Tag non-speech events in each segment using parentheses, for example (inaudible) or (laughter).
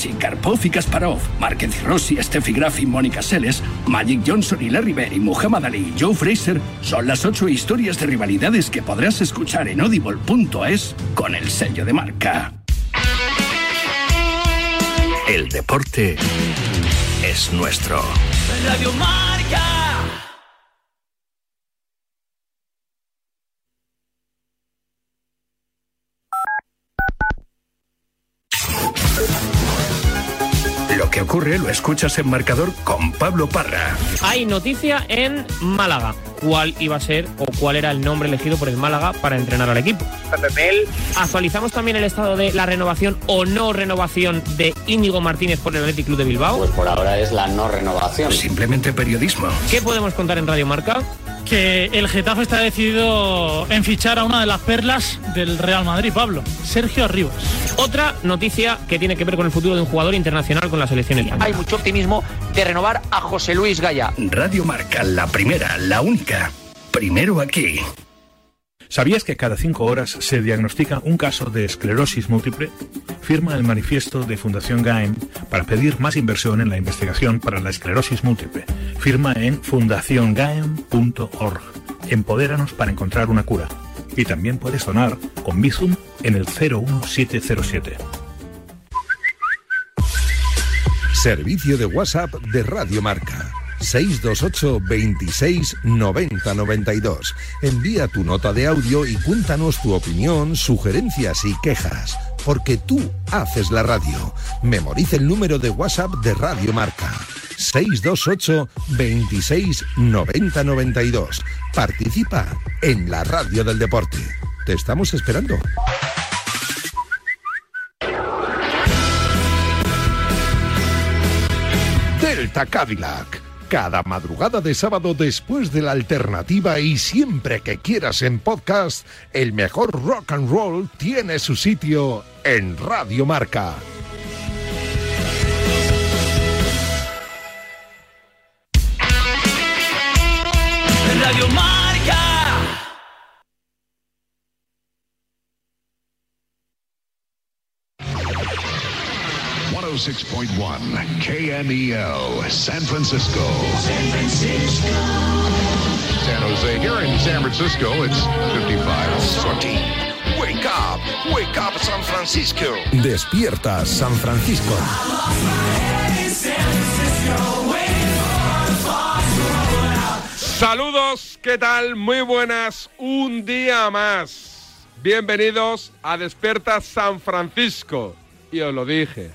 Messi, Karpov y Kasparov, Márquez y Rossi, Steffi Graf y Mónica Seles, Magic Johnson y Larry Bird y Muhammad Ali y Joe Fraser son las ocho historias de rivalidades que podrás escuchar en audible.es con el sello de marca. El deporte es nuestro. Radio Marca. Ocurre lo escuchas en marcador con Pablo Parra. Hay noticia en Málaga. ¿Cuál iba a ser o cuál era el nombre elegido por el Málaga para entrenar al equipo? Actualizamos también el estado de la renovación o no renovación de Íñigo Martínez por el Athletic Club de Bilbao. Pues por ahora es la no renovación. Simplemente periodismo. ¿Qué podemos contar en Radio Marca? Que el Getafe está decidido en fichar a una de las perlas del Real Madrid, Pablo, Sergio Arribas. Otra noticia que tiene que ver con el futuro de un jugador internacional con la selección española. Hay mucho optimismo de renovar a José Luis Gaya. Radio Marca, la primera, la única. Primero aquí. ¿Sabías que cada cinco horas se diagnostica un caso de esclerosis múltiple? Firma el manifiesto de Fundación GAEM para pedir más inversión en la investigación para la esclerosis múltiple. Firma en fundaciongaem.org. Empodéranos para encontrar una cura. Y también puedes donar con Bizum en el 01707. Servicio de WhatsApp de Radio Marca. 628 26 90 92. Envía tu nota de audio y cuéntanos tu opinión, sugerencias y quejas. Porque tú haces la radio. Memoriza el número de WhatsApp de Radio Marca. 628 26 90 92. Participa en la radio del deporte. Te estamos esperando. Delta Cadillac. Cada madrugada de sábado después de la alternativa y siempre que quieras en podcast, el mejor rock and roll tiene su sitio en Radio Marca. 106.1 KMEL, San Francisco. San Francisco. San Jose. Here in San Francisco, it's 55. Sortie. Wake up. Wake up, San Francisco. Despierta, San Francisco. Saludos, ¿qué tal? Muy buenas, un día más. Bienvenidos a Despierta San Francisco. Y os lo dije,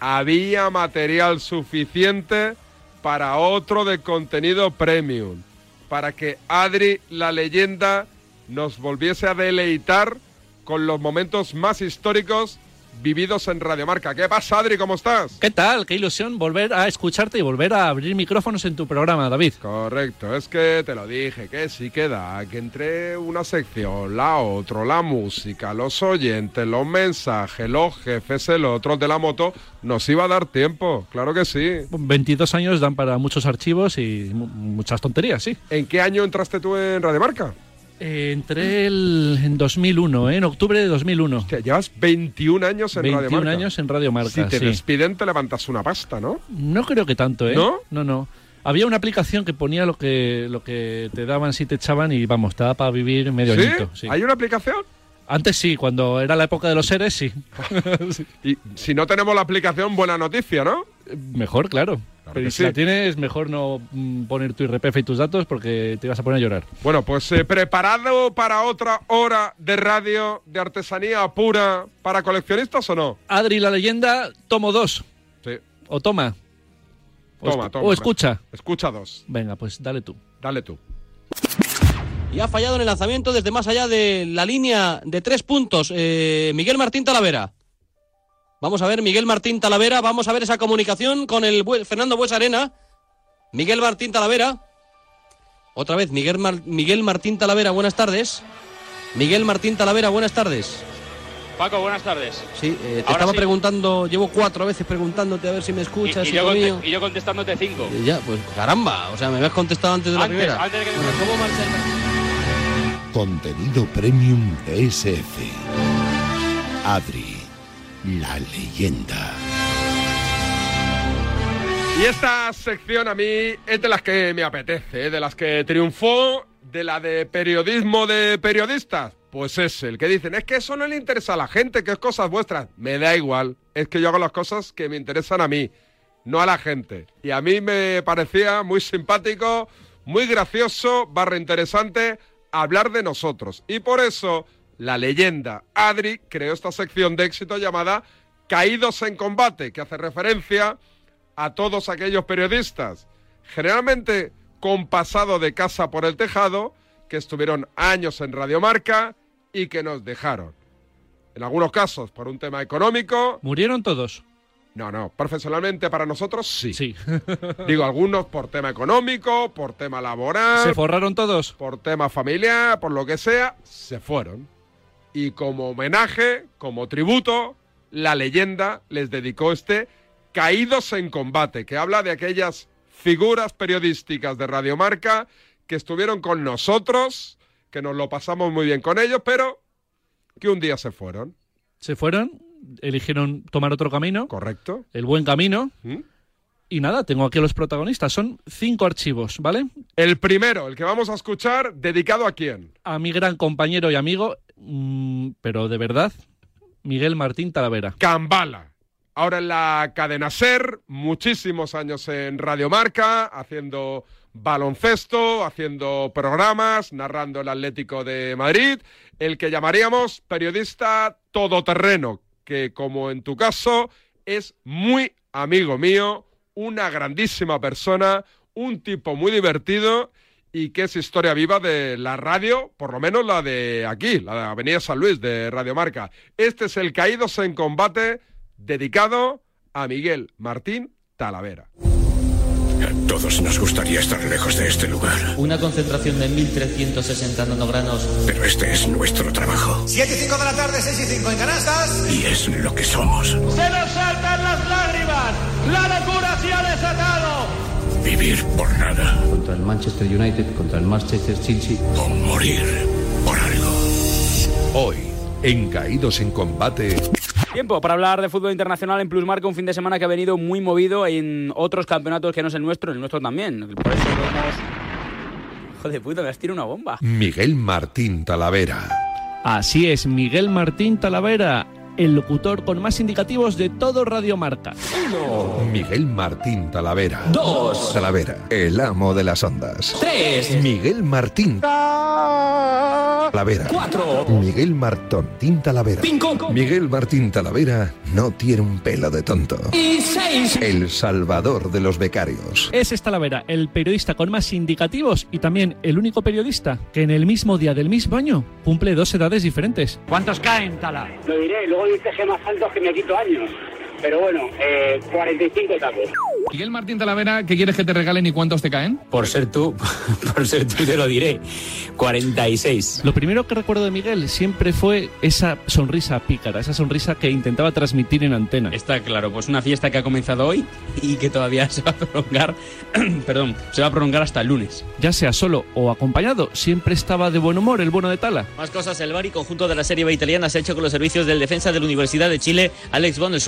había material suficiente para otro de contenido premium, para que Adri, la leyenda, nos volviese a deleitar con los momentos más históricos vividos en Radiomarca. ¿Qué pasa, Adri? ¿Cómo estás? ¿Qué tal? Qué ilusión volver a escucharte y volver a abrir micrófonos en tu programa, David. Correcto, es que te lo dije, que sí queda, que entre una sección, la otra, la música, los oyentes, los mensajes, los jefes, el otro de la moto, nos iba a dar tiempo, claro que sí. 22 años dan para muchos archivos y mu- muchas tonterías, sí. ¿En qué año entraste tú en Radiomarca? Eh, entré el- en 2001, ¿eh? en octubre de 2001. Hostia, llevas 21 años en 21 Radiomarca. años en Radio Marca, Si te sí. despiden, te levantas una pasta, ¿no? No creo que tanto, ¿eh? ¿No? No, no. Había una aplicación que ponía lo que, lo que te daban si te echaban y vamos, te daba para vivir medio ¿Sí? añito. sí. ¿Hay una aplicación? Antes sí, cuando era la época de los seres, sí. (laughs) Y si no tenemos la aplicación, buena noticia, ¿no? Mejor, claro. Pero si sí. la tienes, mejor no mm, poner tu IRPF y tus datos porque te vas a poner a llorar. Bueno, pues eh, preparado para otra hora de radio de artesanía pura para coleccionistas o no? Adri, la leyenda, tomo dos. Sí. O toma. O toma. O escucha. Escucha dos. Venga, pues dale tú. Dale tú. Y ha fallado en el lanzamiento desde más allá de la línea de tres puntos. Eh, Miguel Martín Talavera. Vamos a ver, Miguel Martín Talavera. Vamos a ver esa comunicación con el Fernando Bues Arena. Miguel Martín Talavera. Otra vez, Miguel, Mar- Miguel Martín Talavera, buenas tardes. Miguel Martín Talavera, buenas tardes. Paco, buenas tardes. Sí, eh, te Ahora estaba sí. preguntando, llevo cuatro veces preguntándote a ver si me escuchas. y, y yo mío. y yo contestándote cinco. Y ya, pues caramba, o sea, me habías contestado antes de la primera. antes de que- Bueno, ¿cómo marcha el- Contenido premium DSF. Adri, la leyenda. Y esta sección a mí es de las que me apetece, ¿eh? de las que triunfó, de la de periodismo de periodistas. Pues es el que dicen, es que eso no le interesa a la gente, que es cosas vuestras. Me da igual, es que yo hago las cosas que me interesan a mí, no a la gente. Y a mí me parecía muy simpático, muy gracioso, barra interesante, hablar de nosotros. Y por eso la leyenda Adri creó esta sección de éxito llamada Caídos en Combate, que hace referencia a todos aquellos periodistas, generalmente con pasado de casa por el tejado, que estuvieron años en Radiomarca y que nos dejaron. En algunos casos por un tema económico. ¿Murieron todos? No, no, profesionalmente para nosotros sí. Sí. (laughs) Digo, algunos por tema económico, por tema laboral. ¿Se forraron todos? Por tema familiar, por lo que sea, se fueron. Y como homenaje, como tributo, la leyenda les dedicó este Caídos en Combate, que habla de aquellas figuras periodísticas de Radiomarca que estuvieron con nosotros, que nos lo pasamos muy bien con ellos, pero que un día se fueron. Se fueron, eligieron tomar otro camino. Correcto. El buen camino. ¿Mm? Y nada, tengo aquí a los protagonistas. Son cinco archivos, ¿vale? El primero, el que vamos a escuchar, dedicado a quién? A mi gran compañero y amigo, mm, pero de verdad, Miguel Martín Talavera. Cambala. Ahora en la cadena Ser, muchísimos años en Radiomarca, haciendo baloncesto, haciendo programas, narrando el Atlético de Madrid, el que llamaríamos periodista todoterreno, que como en tu caso es muy amigo mío, una grandísima persona, un tipo muy divertido y que es historia viva de la radio, por lo menos la de aquí, la de Avenida San Luis de Radiomarca. Este es el Caídos en Combate dedicado a Miguel Martín Talavera. A todos nos gustaría estar lejos de este lugar, Una concentración de 1360 nanogranos. pero este es nuestro trabajo 7 y 5 de la tarde, 6 y 5 en canastas. y es lo que somos. ¡Se nos saltan las lágrimas! ¡La locura se ha desatado! Vivir por nada Contra el Manchester United, contra el Manchester City. o morir por algo. Hoy, en Caídos en Combate, Tiempo para hablar de fútbol internacional en Plusmarca, un fin de semana que ha venido muy movido en otros campeonatos que no es el nuestro, el nuestro también. Por eso lo hemos... Joder puta, me has tirado una bomba. Miguel Martín Talavera. Así es, Miguel Martín Talavera, el locutor con más indicativos de todo Radiomarca. Miguel Martín Talavera. Dos. Talavera, el amo de las ondas. Tres. Miguel Martín Talavera. Cuatro. Miguel Martín Talavera. Cinco. Miguel Martín Talavera no tiene un pelo de tonto. Y seis. El salvador de los becarios. Ese es Talavera, el periodista con más indicativos y también el único periodista que en el mismo día del mismo año cumple dos edades diferentes. ¿Cuántos caen, Tala? Lo diré, luego dices que más altos que me quito años. Pero bueno, eh, 45 tacos. Miguel Martín Talavera, ¿qué quieres que te regalen y cuántos te caen? Por ser tú, (laughs) por ser tú te lo diré. 46. Lo primero que recuerdo de Miguel siempre fue esa sonrisa pícara, esa sonrisa que intentaba transmitir en antena. Está claro, pues una fiesta que ha comenzado hoy y que todavía (laughs) se va a prolongar, (clears throat) perdón, se va a prolongar hasta el lunes. Ya sea solo o acompañado, siempre estaba de buen humor el bueno de Tala. Más cosas, el Bari, conjunto de la Serie B italiana, se ha hecho con los servicios del defensa de la Universidad de Chile, Alex von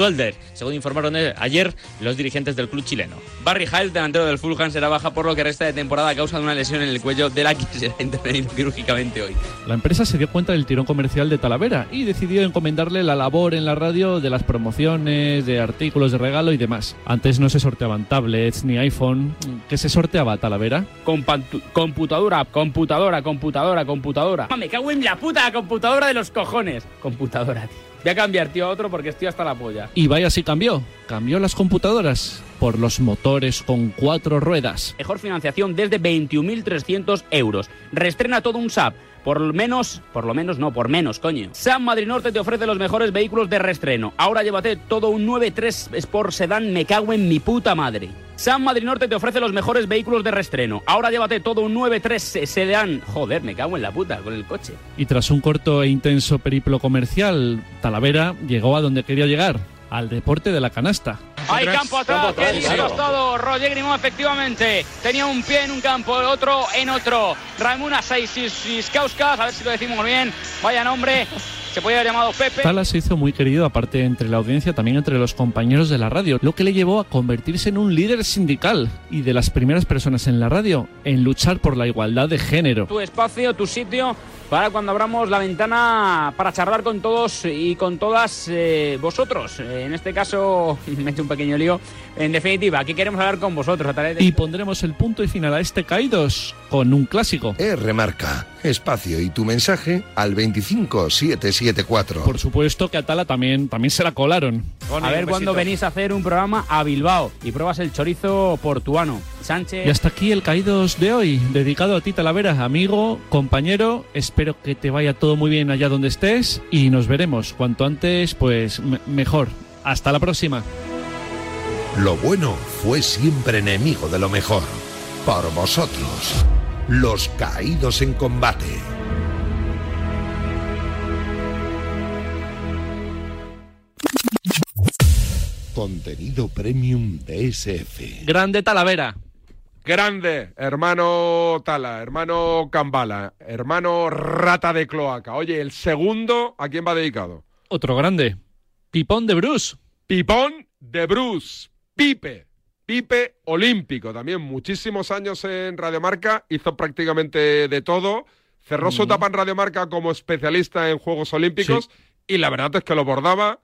según informaron eh, ayer los dirigentes del club chileno. Barry Hiles, delantero del Fulham, será baja por lo que resta de temporada a causa de una lesión en el cuello de la que (laughs) será intervenido quirúrgicamente hoy. La empresa se dio cuenta del tirón comercial de Talavera y decidió encomendarle la labor en la radio de las promociones, de artículos de regalo y demás. Antes no se sorteaban tablets ni iPhone. ¿Qué se sorteaba Talavera? Computadora, computadora, computadora, computadora. Me cago en la puta computadora de los cojones. Computadora, tío. Voy a cambiar, tío, a otro porque estoy hasta la polla. Y vaya si cambió. Cambió las computadoras por los motores con cuatro ruedas. Mejor financiación desde 21.300 euros. Restrena todo un SAP. Por lo menos, por lo menos no, por menos, coño. Sam Madrid Norte te ofrece los mejores vehículos de restreno. Ahora llévate todo un 9.3 Sport Sedan, me cago en mi puta madre. Sam Madrid Norte te ofrece los mejores vehículos de restreno. Ahora llévate todo un 9.3 Sedan. Joder, me cago en la puta con el coche. Y tras un corto e intenso periplo comercial, Talavera llegó a donde quería llegar, al deporte de la canasta. Hay campo atrás, qué listos todos. Roger Grimón, efectivamente, tenía un pie en un campo, el otro en otro. Ramuna Saiskiauskas, a ver si lo decimos bien, vaya nombre. (laughs) Se puede haber llamado Pepe. Tala se hizo muy querido, aparte entre la audiencia, también entre los compañeros de la radio, lo que le llevó a convertirse en un líder sindical y de las primeras personas en la radio en luchar por la igualdad de género. Tu espacio, tu sitio para cuando abramos la ventana para charlar con todos y con todas eh, vosotros. Eh, en este caso, (laughs) me he hecho un pequeño lío. En definitiva, aquí queremos hablar con vosotros a través de... Y pondremos el punto y final a este Caídos con un clásico. R marca, espacio y tu mensaje al 25774. Por supuesto que a Tala también, también se la colaron. a ver cuándo venís a hacer un programa a Bilbao y pruebas el chorizo portuano. Sánchez. Y hasta aquí el Caídos de hoy, dedicado a ti, Talavera, amigo, compañero. Espero que te vaya todo muy bien allá donde estés y nos veremos cuanto antes, pues me- mejor. Hasta la próxima. Lo bueno fue siempre enemigo de lo mejor. Por vosotros, los caídos en combate. Contenido premium DSF. Grande Talavera. Grande, hermano Tala, hermano Cambala, hermano Rata de Cloaca. Oye, el segundo, ¿a quién va dedicado? Otro grande. Pipón de Bruce. Pipón de Bruce. Pipe. Pipe olímpico. También muchísimos años en Radiomarca. Hizo prácticamente de todo. Cerró su etapa en Radiomarca como especialista en Juegos Olímpicos. Y la verdad es que lo bordaba.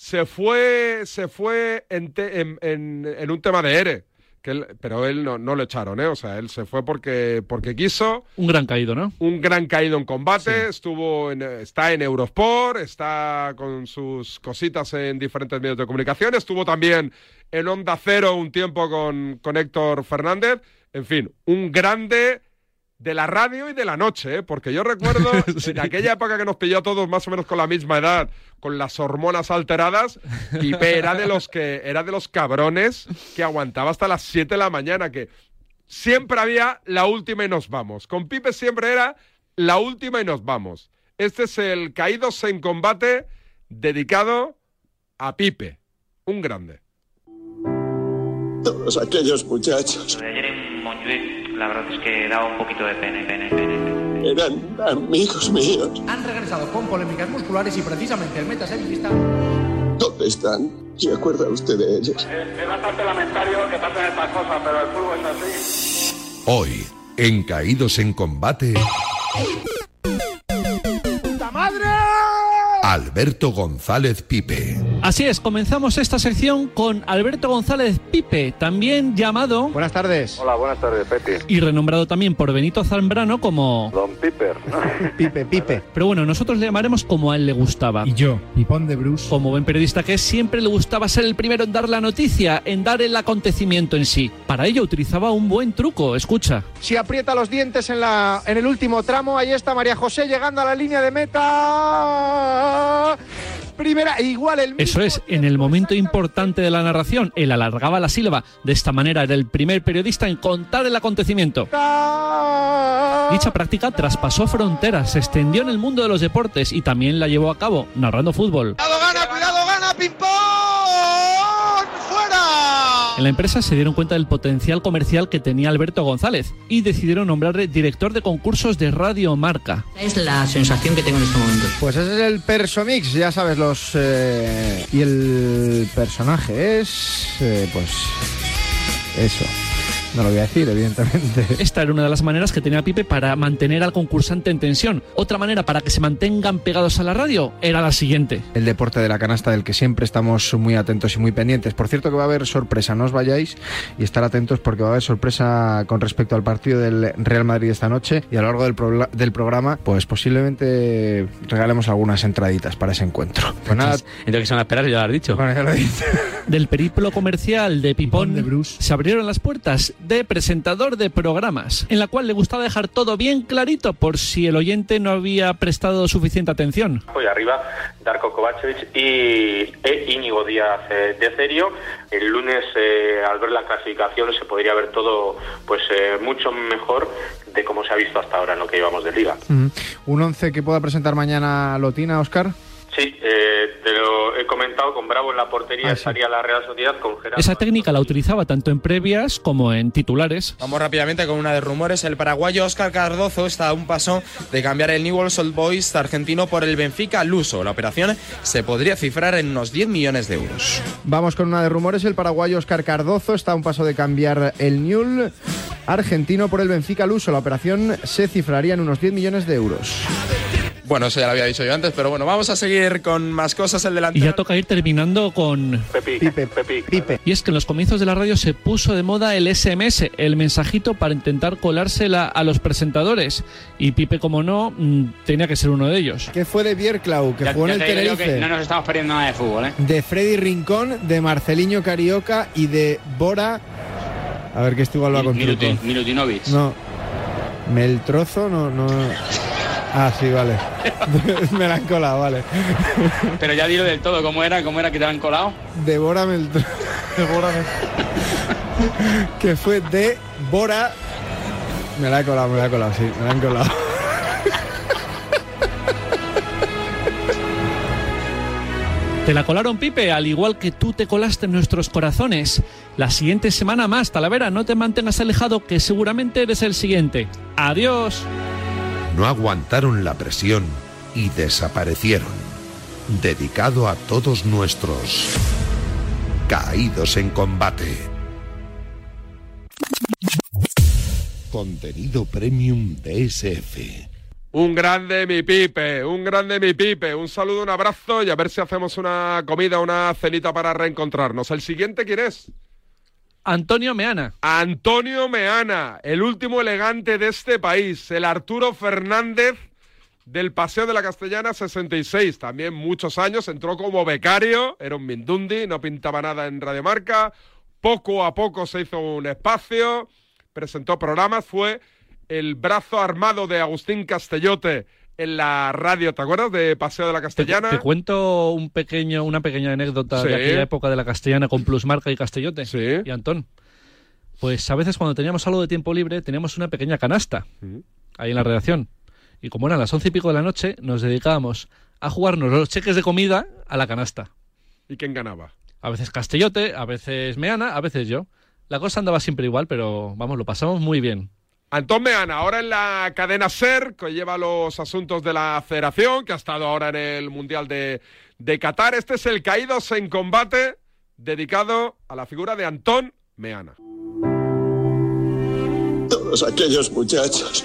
Se fue, se fue en, te- en- en- en un tema de ERE. Que él- pero él no, no lo echaron, ¿eh? O sea, él se fue porque, porque quiso Un gran caído, ¿no? un gran caído en combate, estuvo en, está en Eurosport, está con sus cositas en diferentes medios de comunicación, estuvo también en Onda Cero un tiempo con, con Héctor Fernández, en fin, un grande de la radio y de la noche, ¿eh? porque yo recuerdo (laughs) en aquella época que nos pilló a todos más o menos con la misma edad, con las hormonas alteradas, Pipe era de los que era de los cabrones que aguantaba hasta las 7 de la mañana, que siempre había la última y nos vamos. Con Pipe siempre era la última y nos vamos. Este es el Caídos en Combate dedicado a Pipe, un grande. Todos aquellos muchachos Lo de ayer en Montjuic, la verdad es que daba un poquito de pene, pene, pene. eran amigos míos. Han regresado con polémicas musculares y precisamente el metasevilista ¿Dónde están? ¿Se acuerda usted de ellos? Es bastante lamentario que pasen estas cosas, pero el fútbol es así. Hoy, en Caídos en Combate, Alberto González Pipe. Así es, comenzamos esta sección con Alberto González Pipe, también llamado Buenas tardes. Hola, buenas tardes, Pepe. y renombrado también por Benito Zambrano como... Don Piper, ¿no? (laughs) Pipe, Pipe. Pero bueno, nosotros le llamaremos como a él le gustaba. Y yo, Pipón de Bruce. Como buen periodista que es, siempre le gustaba ser el primero en dar la noticia, en dar el acontecimiento en sí. Para ello utilizaba un buen truco, escucha. Si aprieta los dientes en, la, en el último tramo, ahí está María José llegando a la línea de meta. Primera, igual el Eso es, en el momento importante de la narración, él alargaba la sílaba. De esta manera era el primer periodista en contar el acontecimiento. Dicha práctica traspasó fronteras, se extendió en el mundo de los deportes y también la llevó a cabo narrando fútbol. Cuidado, gana, cuidado, gana, ping-pong. ¡Fuera! En la empresa se dieron cuenta del potencial comercial que tenía Alberto González y decidieron nombrarle director de concursos de Radio Marca. Es la sensación que tengo en este momento. Pues ese es el Persomix, ya sabes, los. eh, y el personaje es. eh, pues. Eso. No lo voy a decir, evidentemente. (laughs) Esta era una de las maneras que tenía Pipe para mantener al concursante en tensión. Otra manera para que se mantengan pegados a la radio era la siguiente. El deporte de la canasta del que siempre estamos muy atentos y muy pendientes. Por cierto que va a haber sorpresa, no os vayáis y estar atentos porque va a haber sorpresa con respecto al partido del Real Madrid esta noche y a lo largo del, del programa pues posiblemente regalemos algunas entraditas para ese encuentro. Pues nada, Entonces, ¿qué se van a esperar? Ya lo has dicho. bueno, ya lo he dicho. Del periplo comercial de Pipón se abrieron las puertas de presentador de programas, en la cual le gustaba dejar todo bien clarito por si el oyente no había prestado suficiente atención. Y arriba, Darko Kovacevic y e Íñigo Díaz eh, de Cerio. El lunes, eh, al ver la clasificación, se podría ver todo pues eh, mucho mejor de cómo se ha visto hasta ahora en lo que llevamos de liga. Mm. Un 11 que pueda presentar mañana Lotina, Oscar. Sí, eh, te lo he comentado, con Bravo en la portería Ah, sí. estaría la Real Sociedad con Gerardo. Esa técnica la utilizaba tanto en previas como en titulares. Vamos rápidamente con una de rumores. El paraguayo Oscar Cardozo está a un paso de cambiar el Newell's Old Boys argentino por el Benfica Luso. La operación se podría cifrar en unos 10 millones de euros. Vamos con una de rumores. El paraguayo Oscar Cardozo está a un paso de cambiar el Newell argentino por el Benfica Luso. La operación se cifraría en unos 10 millones de euros. Bueno, eso ya lo había dicho yo antes, pero bueno, vamos a seguir con más cosas. El Y delantero. ya toca ir terminando con... Pipe. Y es que en los comienzos de la radio se puso de moda el SMS, el mensajito para intentar colársela a los presentadores. Y Pipe, como no, mm, tenía que ser uno de ellos. ¿Qué fue de Bierklau, que Ya- jugó en el Tenerife? no nos estamos perdiendo nada de fútbol, ¿eh? De Freddy Rincón, de Marceliño Carioca y de Bora. A ver que esto igual va con Milutinovic. No. Meltrozo, no, no. Ah, sí, vale. (laughs) Me la han colado, vale. Pero ya dilo del todo, ¿cómo era? ¿Cómo era que te han colado? De Bora Meltrozo. que fue de Bora. Me la he colado, me la he colado, sí, me la han colado. (laughs) Te la colaron, Pipe, al igual que tú te colaste en nuestros corazones. La siguiente semana más, Talavera, no te mantengas alejado, que seguramente eres el siguiente. Adiós. No aguantaron la presión y desaparecieron. Dedicado a todos nuestros caídos en combate. Contenido premium DSF. Un grande mi pipe, un grande mi pipe. Un saludo, un abrazo y a ver si hacemos una comida, una cenita para reencontrarnos. ¿El siguiente quién es? Antonio Meana. Antonio Meana, el último elegante de este país, el Arturo Fernández del Paseo de la Castellana 66. También muchos años, entró como becario, era un mindundi, no pintaba nada en Radiomarca. Poco a poco se hizo un espacio, presentó programas, fue el brazo armado de Agustín Castellote en la radio, ¿te acuerdas? De Paseo de la Te, Castellana. te cuento un pequeño, una pequeña anécdota Sí. de aquella época de la castellana con Plusmarca y Castellote. Y Antón. Pues a veces cuando teníamos algo de tiempo libre teníamos una pequeña canasta ahí en la redacción. Y como eran las once y pico de la noche, nos dedicábamos a jugarnos los cheques de comida a la canasta. ¿Y quién ganaba? A veces Castellote, a veces Meana, a veces yo. La cosa andaba siempre igual, pero vamos, lo pasamos muy bien. Antón Meana, ahora en la cadena SER, que lleva los asuntos de la federación, que ha estado ahora en el Mundial de, de Qatar. Este es el Caídos en Combate, dedicado a la figura de Antón Meana. Todos aquellos muchachos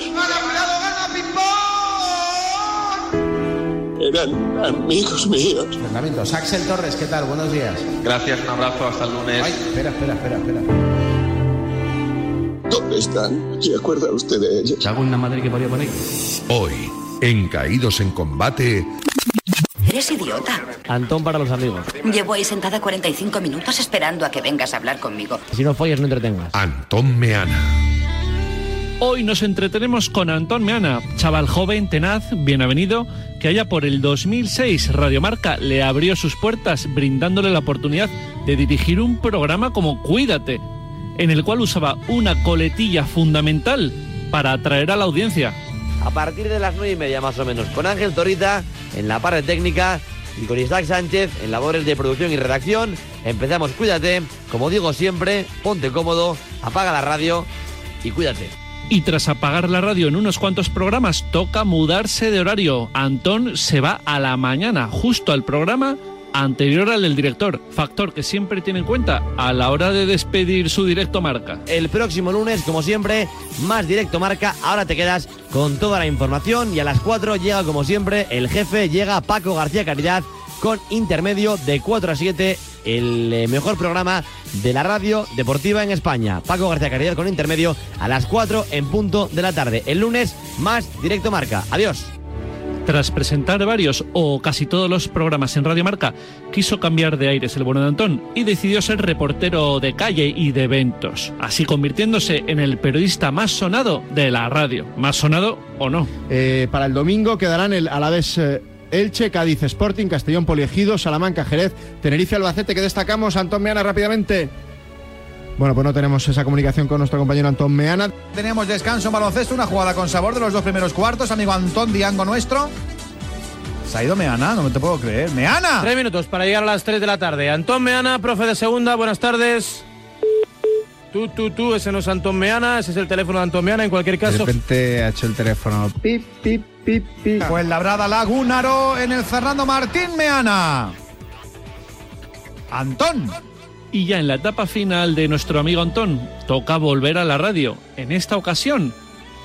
eran amigos míos. Entrenamientos. Axel Torres, ¿qué tal? Buenos días. Gracias, un abrazo, hasta el lunes. Ay, espera, espera, espera, espera. ¿Dónde están? ¿Se acuerda usted de ellos? ¿Hago una madre que parió por ahí? Hoy, en Caídos en Combate, Eres idiota. Antón para los amigos. Llevo ahí sentada 45 minutos esperando a que vengas a hablar conmigo. Si no follas, no entretengas. Antón Meana. Hoy nos entretenemos con Antón Meana, chaval joven, tenaz, bienvenido, que allá por el 2006 Radiomarca le abrió sus puertas brindándole la oportunidad de dirigir un programa como Cuídate, en el cual usaba una coletilla fundamental para atraer a la audiencia. A partir de las nueve y media más o menos, con Ángel Torita en la parte técnica y con Isaac Sánchez en labores de producción y redacción. Empezamos Cuídate, como digo siempre, ponte cómodo, apaga la radio y cuídate. Y tras apagar la radio en unos cuantos programas, toca mudarse de horario. Antón se va a la mañana, justo al programa anterior al del director, factor que siempre tiene en cuenta a la hora de despedir su directo marca. El próximo lunes, como siempre, más directo marca. Ahora te quedas con toda la información y a las 4 llega, como siempre, el jefe, llega Paco García Caridad con intermedio de 4 a 7, el eh, mejor programa de la radio deportiva en España. Paco García Caridad con intermedio a las 4 en punto de la tarde. El lunes, más directo marca. Adiós. Tras presentar varios o casi todos los programas en Radio Marca, quiso cambiar de aires el bueno de Antón y decidió ser reportero de calle y de eventos, así convirtiéndose en el periodista más sonado de la radio. ¿Más sonado o no? Eh, para el domingo quedarán el Alavés eh, Elche, Cádiz Sporting, Castellón Poliegido, Salamanca Jerez, Tenerife Albacete, que destacamos. Antón Meana, rápidamente. Bueno, pues no tenemos esa comunicación con nuestro compañero Antón Meana. Tenemos descanso en baloncesto, una jugada con sabor de los dos primeros cuartos. Amigo Antón Diango nuestro. Se ha ido Meana, no me te puedo creer. ¡Meana! Tres minutos para llegar a las 3 de la tarde. Antón Meana, profe de segunda, buenas tardes. Tú, tú, tú, ese no es Antón Meana, ese es el teléfono de Antón Meana. En cualquier De caso, repente ha hecho el teléfono. Pip, pip, pip, pip. Pues labrada Lagunaro en el Fernando Martín Meana. Antón. Y ya en la etapa final de nuestro amigo Antón, toca volver a la radio. En esta ocasión,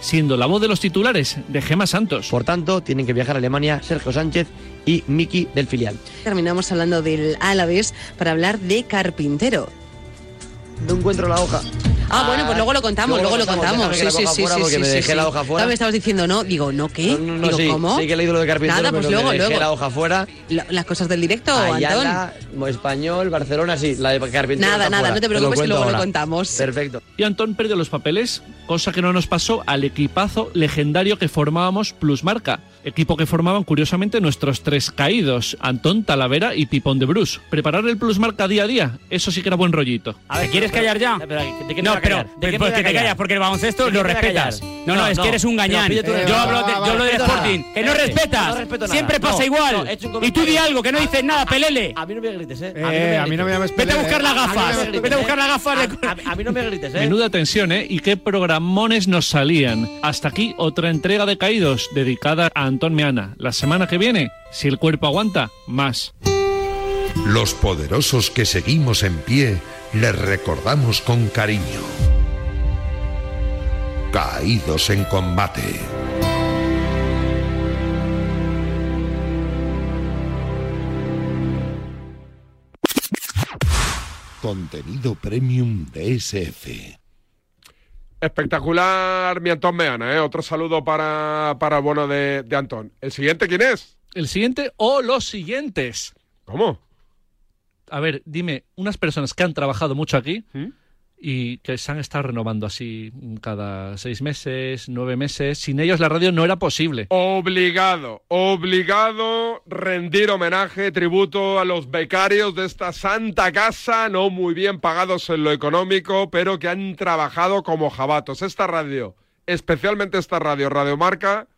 siendo la voz de los titulares de Gema Santos. Por tanto, tienen que viajar a Alemania Sergio Sánchez y Miki del filial. Terminamos hablando del Alavés para hablar de Carpintero. No encuentro la hoja. Ah, bueno, pues luego lo contamos, luego, lo contamos. Sí, sí, sí, porque sí, me dejé sí. la hoja fuera. Me estabas diciendo no, digo, ¿no qué? No, digo, sí, ¿cómo? sí que he leído lo de Carpintero, Nada, pues pero luego, me dejé luego. la hoja fuera. La- las cosas del directo, Ayala, Antón. Español, Barcelona, sí, la de Carpintero. Nada, nada, fuera. no te preocupes que luego lo contamos. Perfecto. Y Antón perdió los papeles, cosa que no nos pasó al equipazo legendario que formábamos Plusmarca. Equipo que formaban curiosamente nuestros tres caídos, Antón, Talavera y Pipón de Bruce. Preparar el Plusmarca día a día, eso sí que era buen rollito. ¿Te quieres callar ya? ¿De qué me No, a pero pues qué pues a que te callas, porque el baloncesto ¿De qué lo a respetas. No, no, No, es que eres un gañán. Yo hablo de, yo hablo de. Sporting. Que no respetas. Siempre pasa igual. y tú di algo, que no dices nada, pelele. A mí no me grites, ¿eh? Eh, a mí no me llames Vete a buscar las A mí no me gafas. grites, Vete a ¿eh? buscar las gafas. A, a- a mí no me grites, ¿eh? Menuda tensión, ¿eh? Y qué programones nos salían. Hasta aquí otra entrega de caídos dedicada a Antón Meana. La semana que viene, si el cuerpo aguanta, más. Los poderosos que seguimos en pie les recordamos con cariño. Caídos en combate. Contenido premium de SF. Espectacular mi Antón Meana, ¿eh? Otro saludo para, para el bueno de, de Antón. ¿El siguiente quién es? ¿El siguiente o los siguientes? ¿Cómo? A ver, dime, unas personas que han trabajado mucho aquí ¿Mm? Y que se han estado renovando así cada seis meses, nueve meses. Sin ellos la radio no era posible. Obligado, obligado rendir homenaje, tributo a los becarios de esta santa casa, no muy bien pagados en lo económico, pero que han trabajado como jabatos. Esta radio, especialmente esta radio, Radio Marca,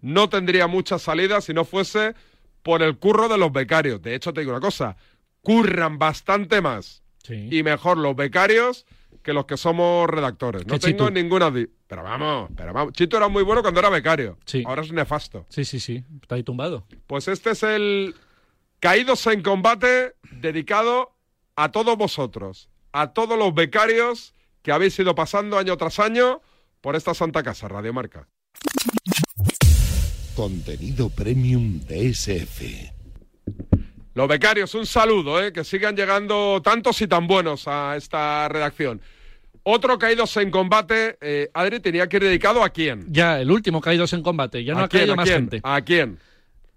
no tendría mucha salida si no fuese por el curro de los becarios. De hecho, te digo una cosa, curran bastante más y mejor los becarios que los que somos redactores. No tengo ninguna... di- Pero vamos, pero vamos. Chito era muy bueno cuando era becario. Sí. Ahora es nefasto. Sí, sí, sí. Está ahí tumbado. Pues este es el Caídos en Combate dedicado a todos vosotros, a todos los becarios que habéis ido pasando año tras año por esta santa casa, Radio Marca. Contenido premium de SF. Los becarios, un saludo, ¿eh? que sigan llegando tantos y tan buenos a esta redacción. Otro Caídos en Combate, eh, Adri, tenía que ir dedicado a quién. Ya, el último caídos en combate. Ya no ¿A ha quién, caído a más quién? gente. ¿A quién?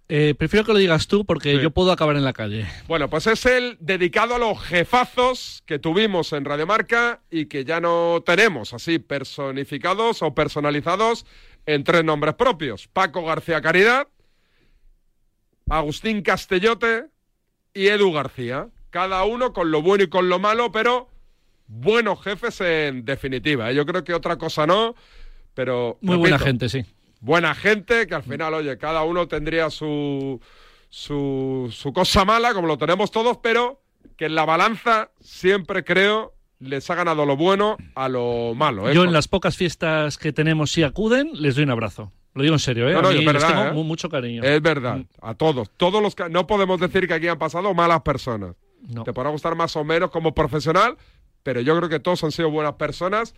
Eh, prefiero que lo digas tú porque Sí. yo puedo acabar en la calle. Bueno, pues es el dedicado a los jefazos que tuvimos en Radiomarca y que ya no tenemos así personificados o personalizados en tres nombres propios. Paco García Caridad, Agustín Castellote y Edu García. Cada uno con lo bueno y con lo malo, pero buenos jefes en definitiva. ¿eh? Yo creo que otra cosa no, pero... Muy buena gente, sí. buena gente, que al final, oye, cada uno tendría su, su, su cosa mala, como lo tenemos todos, pero que en la balanza siempre creo les ha ganado lo bueno a lo malo. ¿eh? Yo en las pocas fiestas que tenemos si acuden, les doy un abrazo. Lo digo en serio, ¿eh? No, no, a mí es les verdad, tengo ¿eh? mu- mucho cariño. Es verdad, a todos. Todos los que no podemos decir que aquí han pasado malas personas. No. Te podrá gustar más o menos como profesional, pero yo creo que todos han sido buenas personas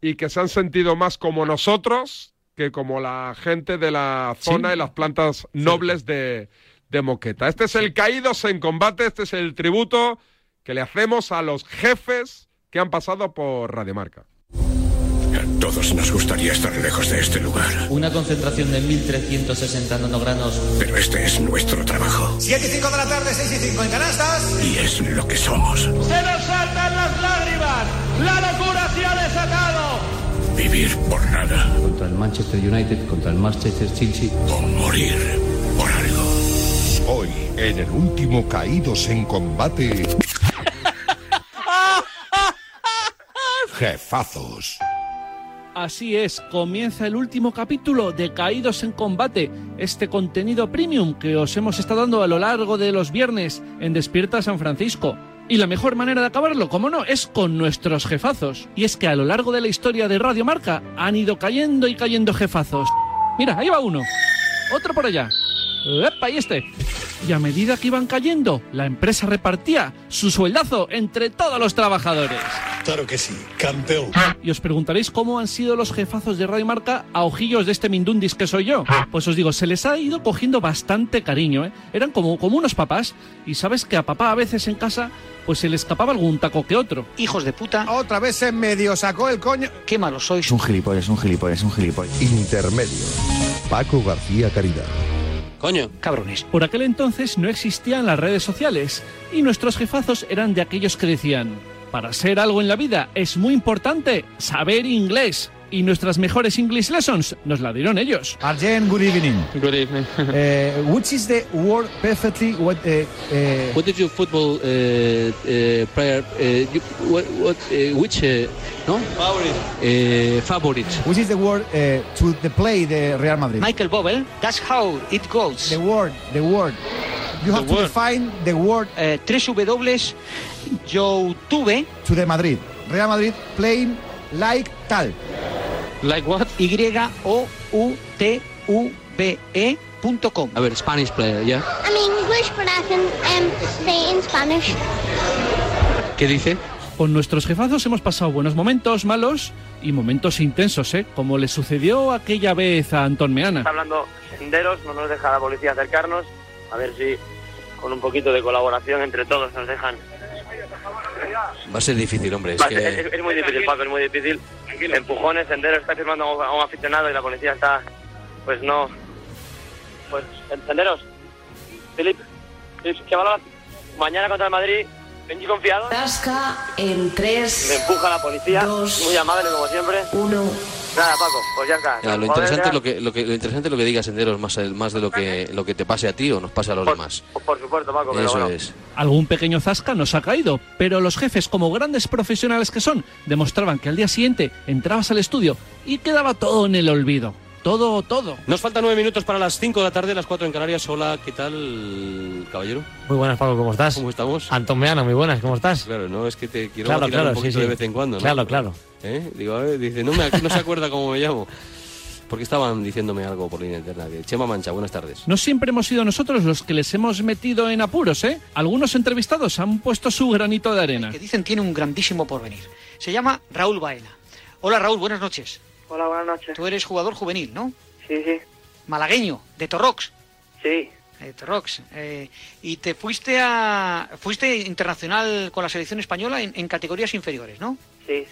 y que se han sentido más como nosotros que como la gente de la zona Sí. y las plantas nobles de, de Moqueta. Este es el Caídos en Combate, este es el tributo que le hacemos a los jefes que han pasado por Radiomarca. A todos nos gustaría estar lejos de este lugar, Una concentración de 1360 nanogranos. pero este es nuestro trabajo 7 y 5 de la tarde, 6 y 5 en canastas. y es lo que somos. Se nos saltan las lágrimas. La locura se ha desatado. Vivir por nada Contra el Manchester United, contra el Manchester City. o morir por algo. Hoy, en el último Caídos en Combate. (laughs) Jefazos. Así es, comienza el último capítulo de Caídos en Combate, este contenido premium que os hemos estado dando a lo largo de los viernes en Despierta San Francisco. Y la mejor manera de acabarlo, como no, es con nuestros jefazos. Y es que a lo largo de la historia de Radio Marca han ido cayendo y cayendo jefazos. Mira, ahí va uno. Otro por allá. ¡Epa! Y este. Y a medida que iban cayendo, la empresa repartía su sueldazo entre todos los trabajadores. Claro que sí, campeón. Y os preguntaréis cómo han sido los jefazos de Radio Marca a ojillos de este Mindundis que soy yo. Pues os digo, se les ha ido cogiendo bastante cariño, ¿eh? Eran como, como unos papás. Y sabes que a papá a veces en casa, pues se le escapaba algún taco que otro. Hijos de puta. Otra vez en medio, sacó el coño. Qué malos sois. un gilipollas, un gilipollas, un gilipollas. Intermedio. Paco García Caridad. Cabrones. Por aquel entonces no existían las redes sociales y nuestros jefazos eran de aquellos que decían, para ser algo en la vida es muy importante saber inglés. Y nuestras mejores English lessons nos la dieron ellos. Arjen, good evening. Good evening. Uh, which is the word perfectly what uh, uh, What did your football uh, uh, player? Uh, you, what, what, uh, which? Uh, no. Favorite. Uh, favorite. which is the word uh, to the play the Real Madrid? Michael Bobel, that's how it goes. The word, the word. You have The to word. define the word Eh, tres W, YouTube, to the Madrid. Real Madrid playing like tal. Like what? Y-O-U-T-U-B-E punto com. A ver, Spanish player, ¿ya? I'm English, but I can um, say in Spanish. ¿Qué dice? Con nuestros jefazos hemos pasado buenos momentos, malos y momentos intensos, ¿eh? Como le sucedió aquella vez a Antón Meana. Está hablando senderos, no nos deja la policía acercarnos. A ver si con un poquito de colaboración entre todos nos dejan. Va a ser difícil, hombre. Es Va, que... es, es muy difícil, Paco, es muy difícil. Empujones, senderos, está firmando a un, aficionado y la policía está, pues no. Pues, senderos. Filip, Filip, ¿qué valor? Mañana contra el Madrid, Benji confiado. Tasca en Me 3, empuja la policía, Dos. muy amable como siempre. 1. Nada, Paco, pues ya está. Ya, lo, interesante es lo, que, lo, que, lo interesante es lo que diga Senderos, más, más de lo que, lo que te pase a ti o nos pase a los demás. Por supuesto, Paco, pero Eso bueno. es. Algún pequeño zasca nos ha caído, pero los jefes, como grandes profesionales que son, demostraban que al día siguiente entrabas al estudio y quedaba todo en el olvido. Todo, todo. Nos faltan nueve minutos para las 5 de la tarde, las 4 en Canarias. Hola, ¿qué tal, caballero? Muy buenas, Paco, ¿cómo estás? ¿Cómo estamos? Antón Meana, muy buenas, ¿cómo estás? Claro, no, es que te quiero Claro, claro, un sí, poquito sí. de vez en cuando, ¿no? Claro, claro. ¿Eh? Digo, a ver, dice, no, me, no se acuerda cómo me llamo. Porque estaban diciéndome algo por línea interna. Que Chema Mancha, buenas tardes. No siempre hemos sido nosotros los que les hemos metido en apuros, ¿eh? Algunos entrevistados han puesto su granito de arena. Que dicen tiene un grandísimo porvenir. Se llama Raúl Baena. Hola Raúl, buenas noches. Hola, buenas noches. Tú eres jugador juvenil, ¿no? Sí, sí. Malagueño, de Torrox. Sí. De Torrox. Eh, y te fuiste a. Fuiste internacional con la selección española en, en categorías inferiores, ¿no? Sí.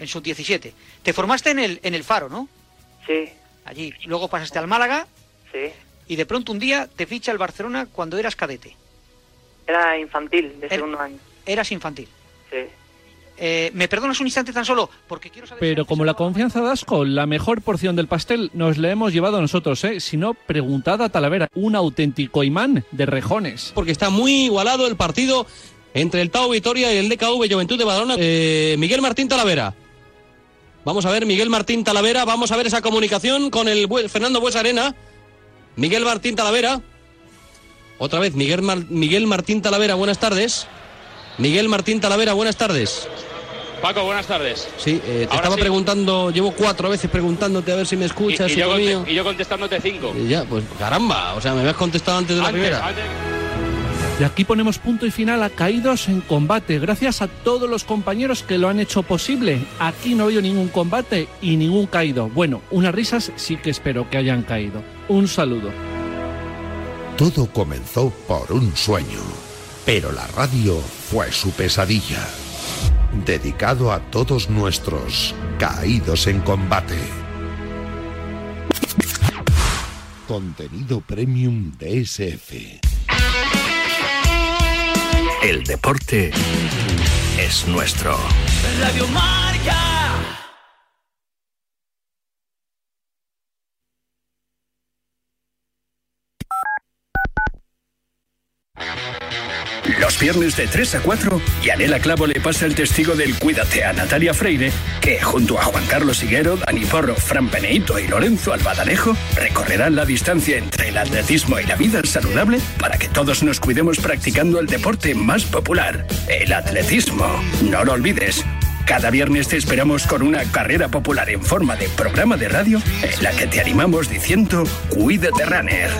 En sub-17. Te formaste en el, en el Faro, ¿no? Sí. Allí. Luego pasaste al Málaga Sí. y de pronto un día te ficha el Barcelona cuando eras cadete. Era infantil, de Er- segundo año. Eras infantil. Sí. Eh, ¿Me perdonas un instante tan solo? Porque quiero saber. Pero como la confianza da asco, la mejor porción del pastel nos la hemos llevado nosotros, ¿eh? Si no, preguntad a Talavera, un auténtico imán de rejones. Porque está muy igualado el partido entre el Tau Vitoria y el DKV Juventud de Badalona. Eh, Miguel Martín Talavera. Vamos a ver, Miguel Martín Talavera. Vamos a ver esa comunicación con el Fernando Bues Arena. Miguel Martín Talavera. Otra vez, Miguel, Mar- Miguel Martín Talavera, buenas tardes. Miguel Martín Talavera, buenas tardes. Paco, buenas tardes. Sí, eh, te Ahora estaba sí. preguntando, llevo cuatro veces preguntándote a ver si me escuchas, y yo hijo conte- mío. y yo contestándote cinco. Y ya, pues caramba, o sea, me habías contestado antes de la primera. antes- Y aquí ponemos punto y final a Caídos en Combate, gracias a todos los compañeros que lo han hecho posible. Aquí no ha habido ningún combate y ningún caído. Bueno, unas risas sí que espero que hayan caído. Un saludo. Todo comenzó por un sueño, pero la radio fue su pesadilla. Dedicado a todos nuestros caídos en combate. Contenido premium de SF. El deporte es nuestro. Radio Marca. Los viernes de 3 a 4, Yanela Clavo le pasa el testigo del Cuídate a Natalia Freire, que junto a Juan Carlos Higuero, Dani Porro, Fran Peneito y Lorenzo Albadalejo recorrerán la distancia entre el atletismo y la vida saludable para que todos nos cuidemos practicando el deporte más popular, el atletismo. No lo olvides. Cada viernes te esperamos con una carrera popular en forma de programa de radio en la que te animamos diciendo Cuídate Runner.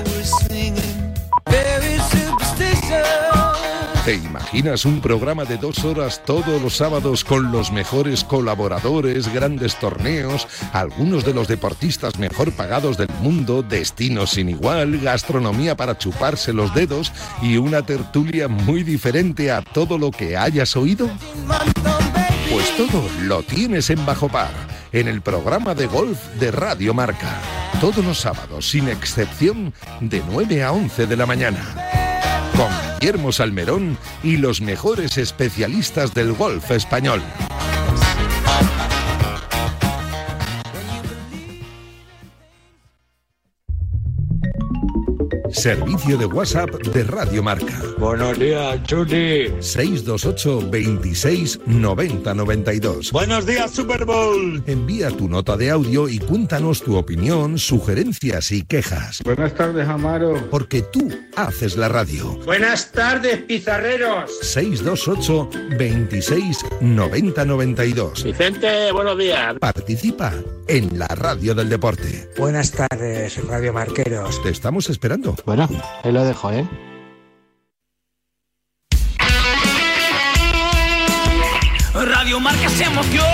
¿Te imaginas un programa de dos horas todos los sábados con los mejores colaboradores, grandes torneos, algunos de los deportistas mejor pagados del mundo, destinos sin igual, gastronomía para chuparse los dedos y una tertulia muy diferente a todo lo que hayas oído? Pues todo lo tienes en Bajo Par, en el programa de golf de Radio Marca. Todos los sábados, sin excepción, de 9 a 11 de la mañana. Con Guillermo Salmerón y los mejores especialistas del golf español. Servicio de WhatsApp de Radio Marca. Buenos días, Chuli. 628 26 90 92. Buenos días, Super Bowl. Envía tu nota de audio y cuéntanos tu opinión, sugerencias y quejas. Buenas tardes, Amaro. Porque tú haces la radio. Buenas tardes, pizarreros. 628 26 90 92. Vicente, buenos días. Participa en la radio del deporte. Buenas tardes, Radio Marqueros. Te estamos esperando. Bueno, ahí lo dejo, ¿eh? Radio Marca se emoción.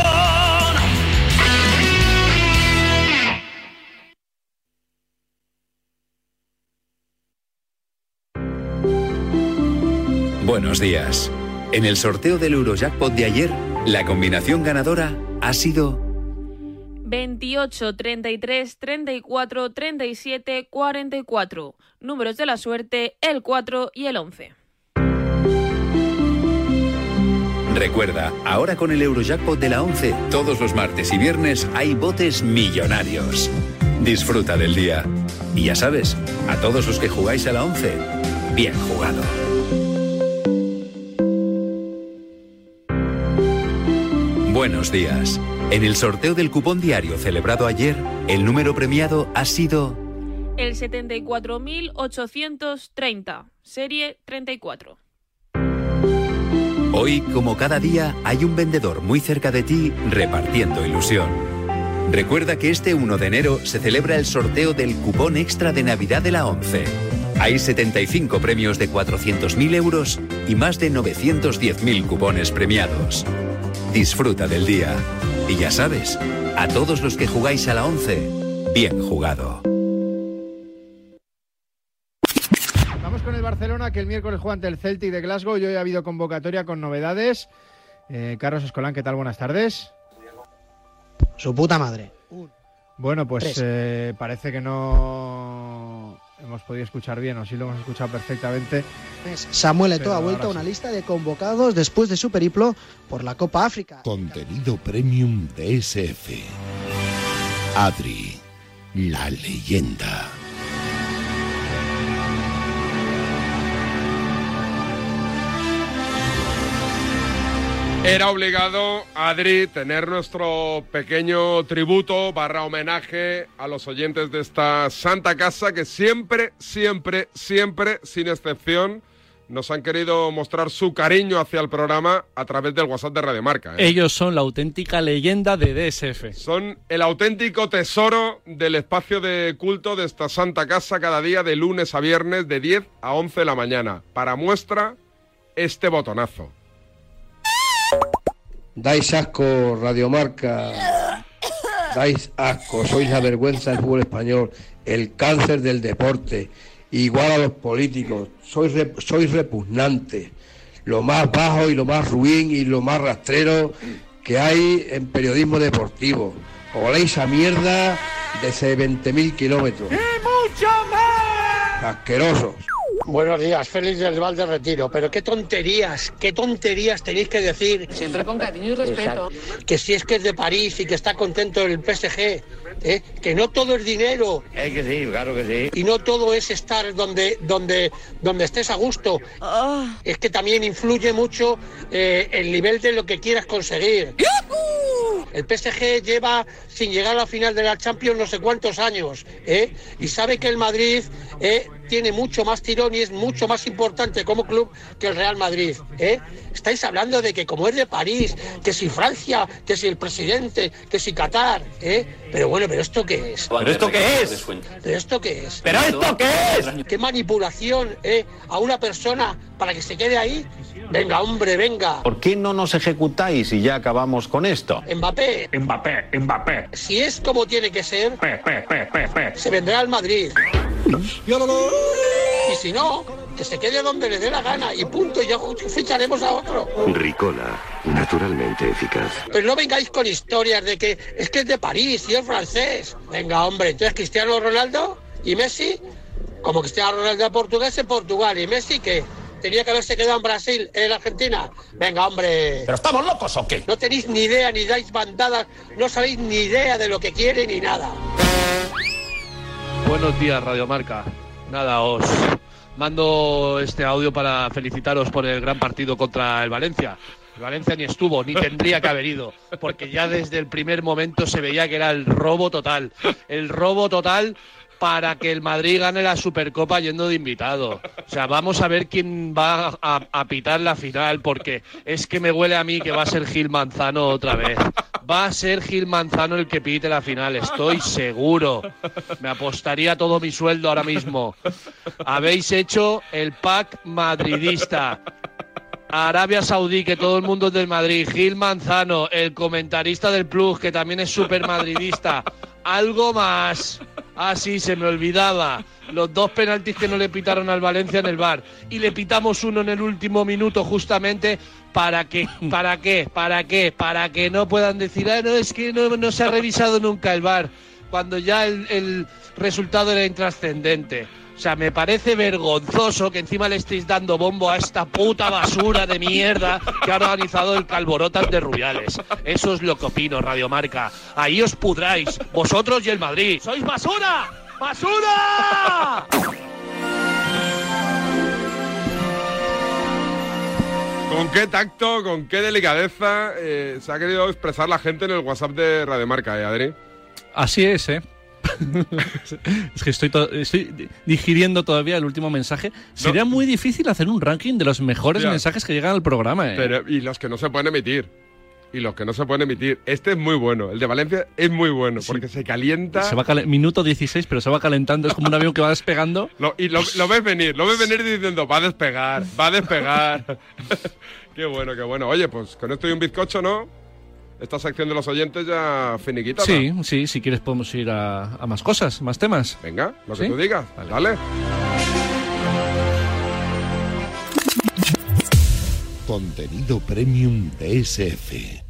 Buenos días. En el sorteo del Eurojackpot de ayer, la combinación ganadora ha sido 28, 33, 34, 37, 44. Números de la suerte, el 4 y el 11. Recuerda, ahora con el Eurojackpot de la 11, todos los martes y viernes hay botes millonarios. Disfruta del día. Y ya sabes, a todos los que jugáis a la 11, bien jugado. Buenos días. En el sorteo del cupón diario celebrado ayer, el número premiado ha sido El 74.830, serie 34. Hoy, como cada día, hay un vendedor muy cerca de ti repartiendo ilusión. Recuerda que este 1 de enero se celebra el sorteo del cupón extra de Navidad de la 11. Hay 75 premios de 400.000 euros y más de 910.000 cupones premiados. Disfruta del día. Y ya sabes, a todos los que jugáis a la 11, bien jugado. Vamos con el Barcelona, que el miércoles juega ante el Celtic de Glasgow y hoy ha habido convocatoria con novedades. Eh, Carlos Escolán, ¿qué tal? Buenas tardes. Su puta madre. Bueno, pues eh, parece que no hemos podido escuchar bien, o sí lo hemos escuchado perfectamente. Samuel Eto'o ha vuelto a una sí. lista de convocados después de su periplo por la Copa África. Contenido premium de SF. Adri, la leyenda. Era obligado, Adri, tener nuestro pequeño tributo barra homenaje a los oyentes de esta santa casa que siempre, siempre, siempre, sin excepción, nos han querido mostrar su cariño hacia el programa a través del WhatsApp de Radio Marca. ¿eh? Ellos son la auténtica leyenda de DSF. Son el auténtico tesoro del espacio de culto de esta santa casa cada día de lunes a viernes de 10 a 11 de la mañana. Para muestra, este botonazo. Dais asco, Radiomarca. Dais asco, sois la vergüenza del fútbol español, el cáncer del deporte, igual a los políticos, sois, rep- sois repugnantes, lo más bajo y lo más ruin y lo más rastrero que hay en periodismo deportivo. Oléis a mierda desde 20.000 kilómetros. ¡Y mucho más! Asquerosos. Buenos días, Félix del Val de Retiro. Pero qué tonterías, qué tonterías tenéis que decir. Siempre con cariño y respeto. Que si es que es de París y que está contento el PSG, ¿eh? que no todo es dinero. Es que sí, claro que sí. Y no todo es estar donde, donde, donde estés a gusto. Es que también influye mucho eh, el nivel de lo que quieras conseguir. El PSG lleva sin llegar a la final de la Champions no sé cuántos años, ¿eh? y sabe que el Madrid ¿eh? Tiene mucho más tirón y es mucho más importante como club que el Real Madrid. ¿eh? Estáis hablando de que como es de París, que si Francia, que si el presidente, que si Qatar, ¿eh? pero bueno, pero esto qué es? ¿Pero esto qué es? ¿Pero esto qué es? ¿Pero esto qué es? ¿Qué manipulación ¿eh? a una persona para que se quede ahí? Venga, hombre, venga. ¿Por qué no nos ejecutáis y ya acabamos con esto? Mbappé, Mbappé, Mbappé. si es como tiene que ser, Pe, pe, pe, pe, pe. se vendrá al Madrid. Y si no, que se quede donde le dé la gana y punto, y ya ficharemos a otro. Ricola, naturalmente eficaz. Pero no vengáis con historias de que es que es de París y es francés. Venga, hombre, entonces Cristiano Ronaldo y Messi, como Cristiano Ronaldo es portugués en Portugal y Messi que tenía que haberse quedado en Brasil, en Argentina. Venga, hombre. ¿Pero estamos locos o qué? No tenéis ni idea, ni dais bandadas, no sabéis ni idea de lo que quiere ni nada. Buenos días, Radiomarca. Nada, os mando este audio para felicitaros por el gran partido contra el Valencia. El Valencia ni estuvo, ni tendría que haber ido, porque ya desde el primer momento se veía que era el robo total. El robo total para que el Madrid gane la Supercopa yendo de invitado. O sea, vamos a ver quién va a, pitar la final, porque es que me huele a mí que va a ser Gil Manzano otra vez. Va a ser Gil Manzano el que pite la final, estoy seguro. Me apostaría todo mi sueldo ahora mismo. Habéis hecho el pack madridista. Arabia Saudí, que todo el mundo es del Madrid. Gil Manzano, el comentarista del Plus, que también es súper madridista. Algo más. Ah, sí, se me olvidaba. Los dos penaltis que no le pitaron al Valencia en el bar. Y le pitamos uno en el último minuto justamente para que, ¿para qué? ¿Para qué? Para que no puedan decir, ah, no, es que no, no se ha revisado nunca el bar. Cuando ya el, el resultado era intrascendente. O sea, me parece vergonzoso que encima le estéis dando bombo a esta puta basura de mierda que ha organizado el Calborotas de Rubiales. Eso es lo que opino, Radiomarca. Ahí os pudráis, vosotros y el Madrid. ¡Sois basura! ¡Basura! ¿Con qué tacto, con qué delicadeza eh, se ha querido expresar la gente en el WhatsApp de Radiomarca, eh, Adri? Así es, ¿eh? (laughs) es que estoy, to- estoy digiriendo todavía el último mensaje. Sería muy difícil hacer un ranking de los mejores Ya. mensajes que llegan al programa. ¿eh? Pero, y los que no se pueden emitir. Y los que no se pueden emitir. Este es muy bueno. El de Valencia es muy bueno porque se calienta. Se va calen- minuto 16, pero se va calentando. Es como un avión que va despegando. (laughs) Lo- y lo, lo ves venir, lo ves venir diciendo, va a despegar, va a despegar. (laughs) qué bueno, qué bueno. Oye, pues con esto y un bizcocho, ¿no? Esta sección de los oyentes ya finiquita. Sí, sí, si quieres podemos ir a, a más cosas, más temas. Venga, lo que ¿Sí? tú digas. Dale. Contenido premium DSF.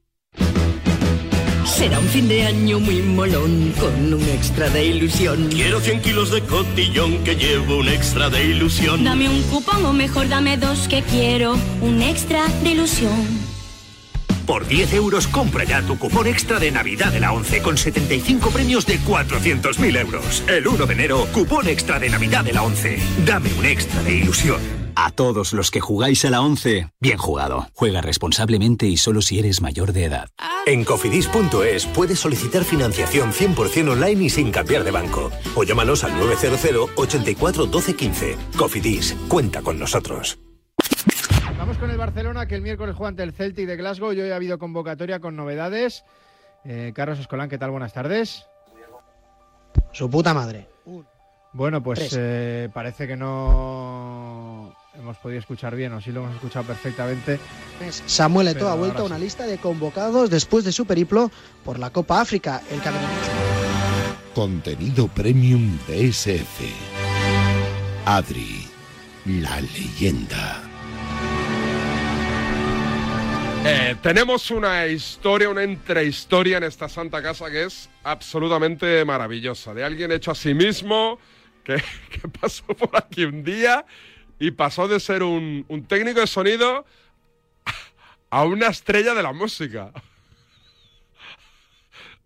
Será un fin de año muy molón con un extra de ilusión. Quiero 100 kilos de cotillón que llevo un extra de ilusión. Dame un cupón o mejor dame dos que quiero un extra de ilusión. Por 10 euros compra ya tu cupón extra de Navidad de la 11 con 75 premios de 400.000 euros. El 1 de enero, cupón extra de Navidad de la 11. Dame un extra de ilusión. A todos los que jugáis a la 11, bien jugado. Juega responsablemente y solo si eres mayor de edad. En cofidis.es puedes solicitar financiación 100% online y sin cambiar de banco. O llámanos al 900 84 12 15. Cofidis, cuenta con nosotros. Vamos con el Barcelona, que el miércoles juega ante el Celtic de Glasgow y hoy ha habido convocatoria con novedades. Eh, Carlos Escolán, ¿qué tal? Buenas tardes. Su puta madre. Bueno, pues eh, parece que no hemos podido escuchar bien, o sí lo hemos escuchado perfectamente. Samuel Eto'o ha vuelto a una sí. lista de convocados después de su periplo por la Copa África. El camerunés. Contenido premium de SF. Adri, la leyenda. Eh, tenemos una historia, una entrehistoria en esta santa casa que es absolutamente maravillosa. De alguien hecho a sí mismo, que, (laughs) que pasó por aquí un día y pasó de ser un, un técnico de sonido a una estrella de la música.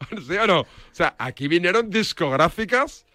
(laughs) ¿Sí o no? O sea, aquí vinieron discográficas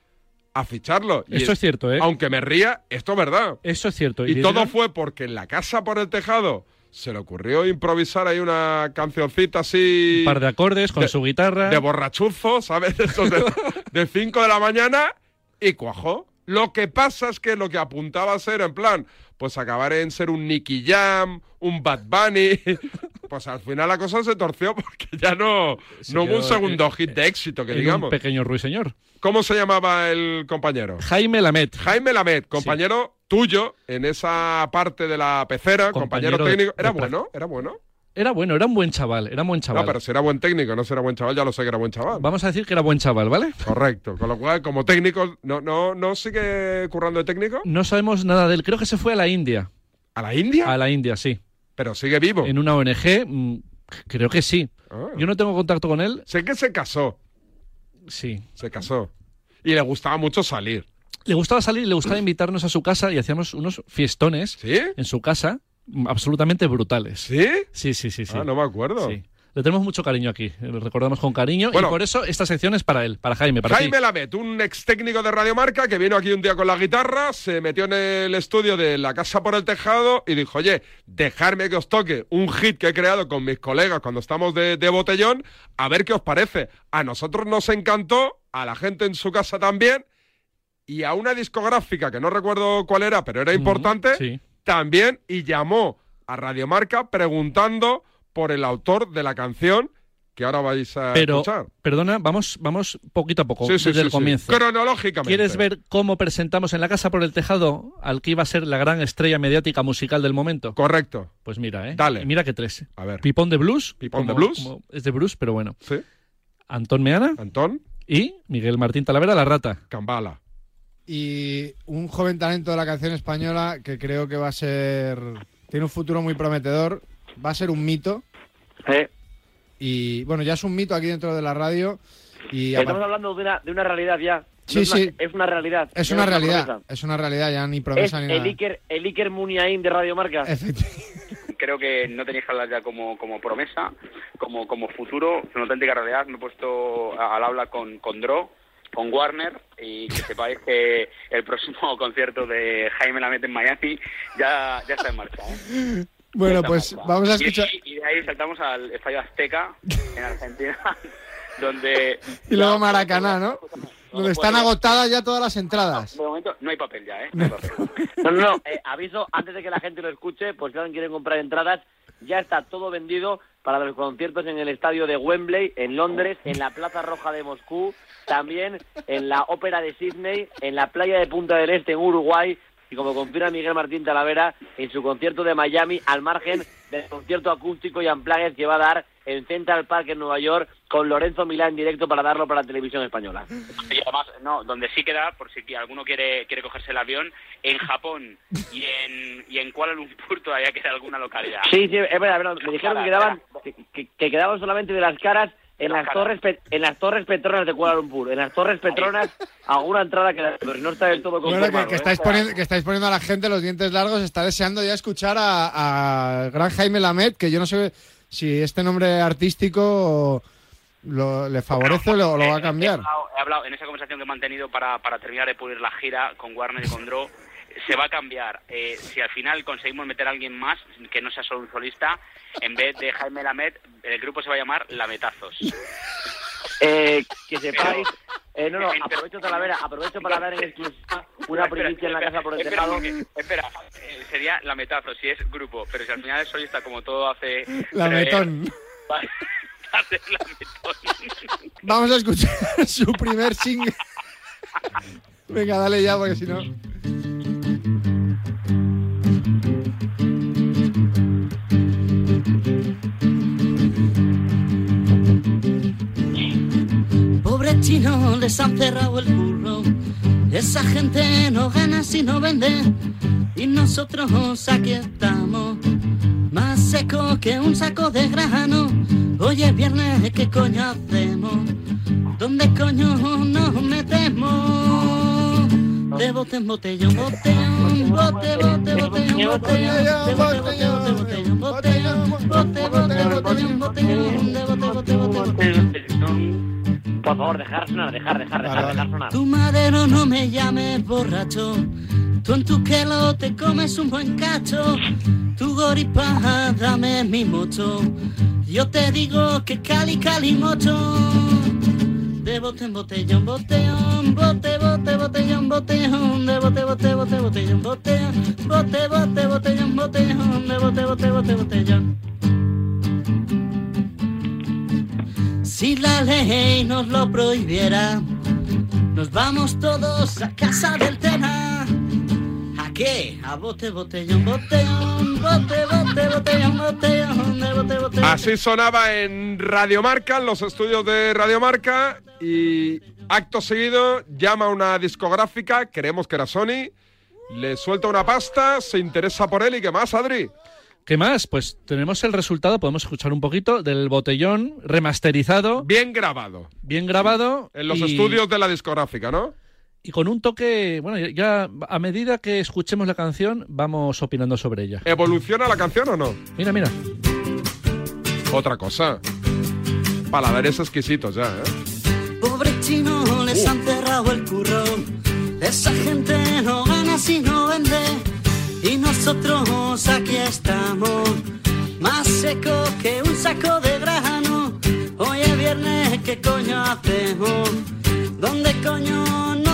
a ficharlo. Y Eso es cierto, ¿eh? Aunque me ría, esto es verdad. Eso es cierto. Y todo fue porque en la casa por el tejado se le ocurrió improvisar ahí una cancioncita así. Un par de acordes con de- su guitarra. De borrachuzo, ¿sabes? (laughs) De esos de 5 de la mañana y cuajó. Lo que pasa es que lo que apuntaba a ser, en plan, pues acabar en ser un Nicky Jam, un Bad Bunny. (laughs) Pues al final la cosa se torció porque ya no, Se no hubo un segundo eh, hit de éxito, que en digamos. Un pequeño ruiseñor. ¿Cómo se llamaba el compañero? Jaime Lamet. Jaime Lamet, compañero tuyo en esa parte de la pecera, compañero, Compañero de- técnico. ¿Era de bueno? ¿Era bueno? Era bueno, era un buen chaval, era un buen chaval. No, pero si era buen técnico, no será buen chaval, ya lo sé que era buen chaval. Vamos a decir que era buen chaval, ¿vale? Correcto. Con lo cual, como técnico, ¿no, no, no sigue currando de técnico? No sabemos nada de él. Creo que se fue a la India. ¿A la India? A la India, sí. Pero sigue vivo. En una ONG, mm, creo que sí. Ah. Yo no tengo contacto con él. Sé que se casó. Sí. Se casó. Y le gustaba mucho salir. Le gustaba salir, le gustaba invitarnos a su casa y hacíamos unos fiestones en su casa absolutamente brutales. ¿Sí? Sí, sí, sí. sí. Ah, no me acuerdo. Sí. Le tenemos mucho cariño aquí, lo recordamos con cariño Bueno. y por eso esta sección es para él, para Jaime, para Jaime ti. Lamet, un ex técnico de Radiomarca que vino aquí un día con la guitarra, se metió en el estudio de La Casa por el Tejado y dijo, oye, dejarme que os toque un hit que he creado con mis colegas cuando estamos de, de botellón, a ver qué os parece. A nosotros nos encantó, a la gente en su casa también, y a una discográfica que no recuerdo cuál era, pero era importante, sí. También, y llamó a Radiomarca preguntando por el autor de la canción que ahora vais a Pero, escuchar. perdona, vamos, vamos poquito a poco, Sí, desde sí, el sí. comienzo. Cronológicamente. ¿Quieres ver cómo presentamos en la casa por el tejado al que iba a ser la gran estrella mediática musical del momento? Correcto. Pues mira, ¿eh? Dale. Mira que tres. A ver. Pipón de blues. Pipón de blues. como- es de blues, pero bueno. Sí. Antón Meana. Antón. Y Miguel Martín Talavera, La Rata. Cambala. Y un joven talento de la canción española que creo que va a ser. Tiene un futuro muy prometedor. Va a ser un mito. Y bueno, ya es un mito aquí dentro de la radio. Y Estamos hablando de una, de una realidad ya. Sí, No es una- sí. es una realidad. es una no realidad. promesa. Es una realidad, ya ni Es promesa ni el nada. Iker, el Iker Muniain de Radio Marca. (laughs) Creo que no tenéis que hablar ya como, como promesa, como, como futuro, es una auténtica realidad. Me he puesto al habla con, con Dro, con Warner, y que sepáis que el próximo (laughs) concierto de Jaime Lamet en Miami ya, ya está en marcha. ¿eh? Bueno, pues marcha. vamos a escuchar. Y, y de ahí saltamos al Estadio Azteca, en Argentina, (laughs) donde... Y luego Maracaná, ¿no? Donde están puedo- agotadas ya todas las entradas. De momento no hay papel ya, ¿eh? No hay papel. (laughs) No, no, no. eh, aviso, antes de que la gente lo escuche, pues si alguien quiere comprar entradas, ya está todo vendido para los conciertos en el estadio de Wembley, en Londres, en la Plaza Roja de Moscú, también en la Ópera de Sydney, en la playa de Punta del Este, en Uruguay, y como confirma Miguel Martín Talavera, en su concierto de Miami, al margen del concierto acústico y unplugged que va a dar en Central Park en Nueva York, con Lorenzo Milán en directo para darlo para la televisión española. Y además, no, donde sí queda, por si alguno quiere, quiere cogerse el avión, en Japón y en, y en Kuala Lumpur todavía queda alguna localidad. Sí, sí, es verdad, es verdad. Me dijeron que quedaban, que, que- que quedaban solamente de las caras en las torres en las torres Petronas de Kuala Lumpur. En las torres Petronas alguna entrada pero no está del todo Bueno, confirmado. que, que ¿eh? estáis poniendo, que estáis poniendo a la gente los dientes largos, está deseando ya escuchar a, a gran Jaime Lamet, que yo no sé si este nombre artístico lo- le favorece o lo, lo va a cambiar. He hablado, he hablado en esa conversación que he mantenido para, para terminar de pulir la gira con Warner y con. Se va a cambiar. Eh, si al final conseguimos meter a alguien más, que no sea solo un solista, en vez de Jaime Lamet, el grupo se va a llamar Lametazos. (laughs) Eh, que sepáis, eh, no, no, aprovecho Talavera, aprovecho para dar en exclusiva una Espera, primicia en la espera, casa por el espera, tejado. porque- espera, eh, sería Lametazos si es grupo, pero si al final es solista como todo hace... Lametón. Va a ser Lametón. Vamos a escuchar (laughs) su primer single. Venga, dale ya, porque si no. Pobre chino, les han cerrado el curro. Esa gente no gana si no vende. Y nosotros aquí estamos, más seco que un saco de grano. Hoy es viernes, ¿qué coño hacemos? ¿Dónde coño nos metemos? De bote en botellón, botellón, bote, bote, botellón, botellón, bote, bote, bote, botellón, botellón, bote, bote, botellón, botellón, de bote, bote, bote, Por favor, dejar sonar, dejar, dejar, dejar, dejar sonar. Tu madero no me llames borracho. Tú en tu quelo te comes un buen cacho. Tu goripa, dame mi mocho. Yo te digo que cali, cali, mocho. De bote en botellón, botellón, bote, bote, botellón, botellón, de bote, bote, bote, botellón, botellón, bote, bote, botellón, de bote, bote, bote, botellón. Si la ley nos lo prohibiera, nos vamos todos a casa del Tena. ¿A qué? A bote, botellón, botellón, bote, bote, botellón, botellón, de bote, bote. Así sonaba en Radiomarca, en los estudios de Radiomarca, y acto seguido llama a una discográfica, creemos que era Sony, le suelta una pasta, se interesa por él y ¿qué más, Adri? ¿Qué más? Pues tenemos el resultado, podemos escuchar un poquito del botellón remasterizado. Bien grabado. Bien grabado. En los y- estudios de la discográfica, ¿no? Y con un toque, bueno, ya a medida que escuchemos la canción, vamos opinando sobre ella. ¿Evoluciona la canción o no? Mira, mira. Otra cosa. Paladares exquisitos ya, ¿eh? Pobre chino, les han cerrado el curro. Esa gente no gana si no vende. Y nosotros aquí estamos, más seco que un saco de grano. Hoy es viernes, ¿qué coño hacemos? ¿Dónde coño nos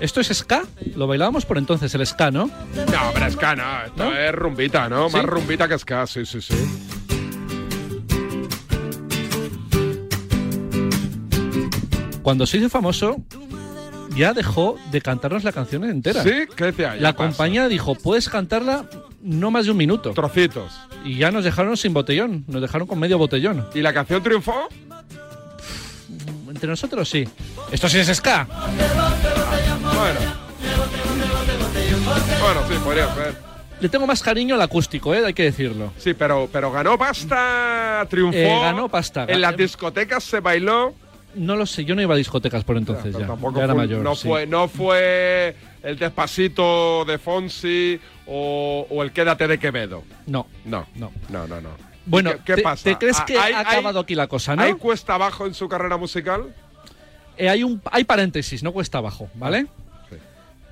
¿Esto es ska? Lo bailábamos por entonces, el ska, ¿no? No, pero ska no, esto es rumbita, ¿no? ¿Sí? Más rumbita que ska, sí, sí, sí. Cuando se hizo famoso, ya dejó de cantarnos la canción entera. ¿Sí? ¿Qué decía? Ya La pasa. compañía dijo, puedes cantarla no más de un minuto. Trocitos. Y ya nos dejaron sin botellón, nos dejaron con medio botellón. ¿Y la canción triunfó? Entre nosotros sí. Esto sí es ska. Bueno. Bueno, sí, podría ser. Le tengo más cariño al acústico, ¿eh? hay que decirlo. Sí, pero, pero ganó pasta, triunfó. Eh, ganó pasta. En las discotecas se bailó. No lo sé, yo no iba a discotecas por entonces ya. Tampoco Ya era fue, mayor. no, sí. fue, no fue el despacito de Fonsi o, o el quédate de Quevedo. No. No, no, no, no. no. Bueno, ¿Qué, qué te- pasa? te crees Ah, que ha acabado aquí la cosa, no? ¿Hay cuesta abajo en su carrera musical? Eh, hay, un, hay paréntesis, no cuesta abajo, ¿vale?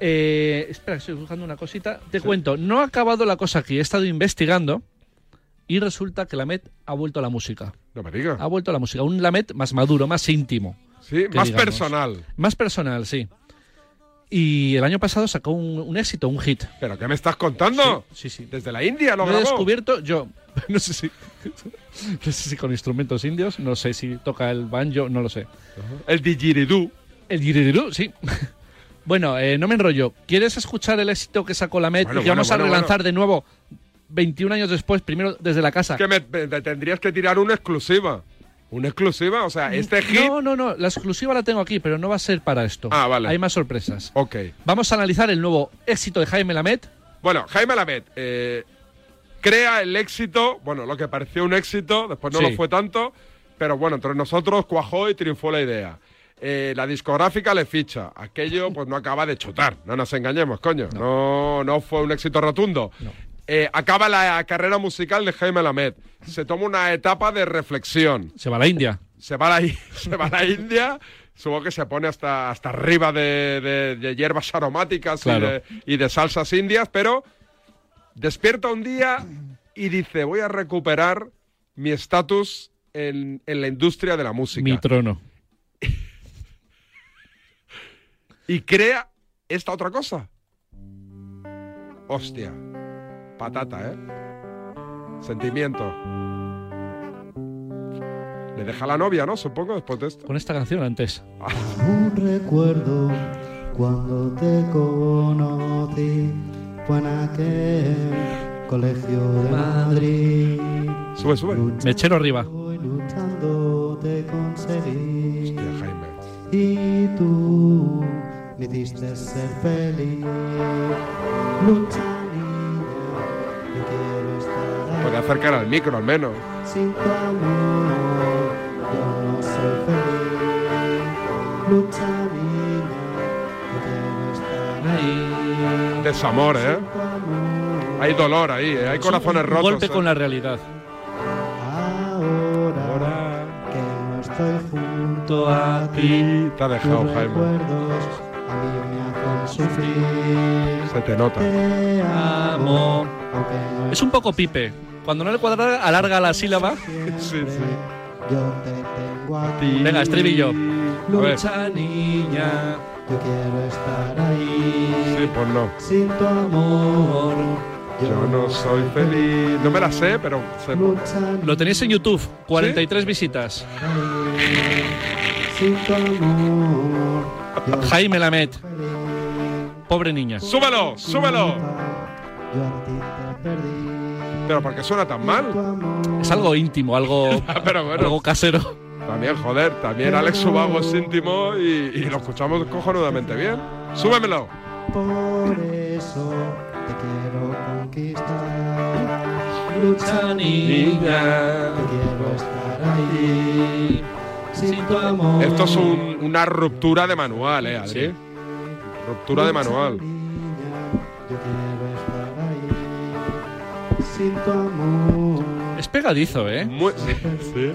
Eh, espera, estoy buscando una cosita. Te cuento, no ha acabado la cosa aquí. He estado investigando y resulta que la Met ha vuelto a la música. No me digas. Ha vuelto a la música. Un Lamet más maduro, más íntimo. Sí, más digamos. personal. Más personal, sí. Y el año pasado sacó un, un éxito, un hit. ¿Pero qué me estás contando? Sí, sí. Desde la India lo Lo he descubierto yo. (laughs) No sé si. (laughs) No sé si con instrumentos indios, no sé si toca el banjo, no lo sé. El didgeridoo. El didgeridoo, sí. (laughs) bueno, eh, no me enrollo. ¿Quieres escuchar el éxito que sacó la Met Bueno, y que vamos bueno, a relanzar de nuevo 21 años después, primero desde la casa? Que me, me- me tendrías que tirar una exclusiva. ¿Una exclusiva? O sea, este hit. No, no, no, la exclusiva la tengo aquí, pero no va a ser para esto. Ah, vale. Hay más sorpresas. Ok. Vamos a analizar el nuevo éxito de Jaime Lamet. Bueno, Jaime Lamet eh, crea el éxito, bueno, lo que pareció un éxito, después no Sí. lo fue tanto, pero bueno, entre nosotros cuajó y triunfó la idea. Eh, la discográfica le ficha. Aquello pues no acaba de chutar, no nos engañemos, coño. No, no, fue un éxito rotundo. Eh, acaba la carrera musical de Jaime Lamet. Se toma una etapa de reflexión. Se va a la India. Se va a la, (laughs) se va a la India, supongo que se pone hasta, hasta arriba de, de- de hierbas aromáticas y, de, y de salsas indias, pero despierta un día y dice, voy a recuperar mi estatus en, en la industria de la música. Mi trono. (laughs) Y crea esta otra cosa. Hostia. Patata, ¿eh? Sentimiento. Le deja a la novia, ¿no? Supongo, después de esto. Con esta canción antes. (laughs) Un recuerdo cuando te conocí fue en aquel Colegio de Madrid. Sube, sube. Mechero arriba. Luchando te conseguí. Y tú me hiciste ser feliz. Lucha, niña, yo quiero estar ahí. Puede acercar al micro al menos. Sin tu amor, yo no soy feliz. Lucha, Desamor, ¿eh? Hay dolor ahí, ¿eh? hay corazones Un rotos. golpe ¿eh? con la realidad. Ahora que no estoy junto a ti. Te ha dejado, tus Jaime. recuerdos a mí me hacen sufrir. Se te nota. Te amo. aunque no Es un poco pipe. Cuando no le cuadra, alarga la sílaba. (laughs) Sí, sí. yo te tengo a ti. Venga, estribillo. Lucha, niña, yo quiero estar ahí. Sí, pues no. Sin tu amor, Yo no soy feliz. No me la sé, pero sé. Lo tenéis en YouTube. 43 visitas. sin tu amor. yo Jaime Lamet. Pobre niña. ¡Súbelo! ¡Súbelo! yo a ti te perdí. Pero ¿por qué suena tan mal? Es algo íntimo, algo, (laughs) Pero bueno. algo casero. También, joder, también Alex Subago es íntimo y, y lo escuchamos cojonudamente bien. ¡Súbemelo! Por eso te quiero conquistar. Lucha, niña, yo quiero estar ahí. Sin tu amor. Esto es un- una ruptura de manual, ¿eh, Adri? Ruptura de manual. Yo quiero estar ahí. Sin tu amor. Es pegadizo, ¿eh? Muy- sí, sí, sí.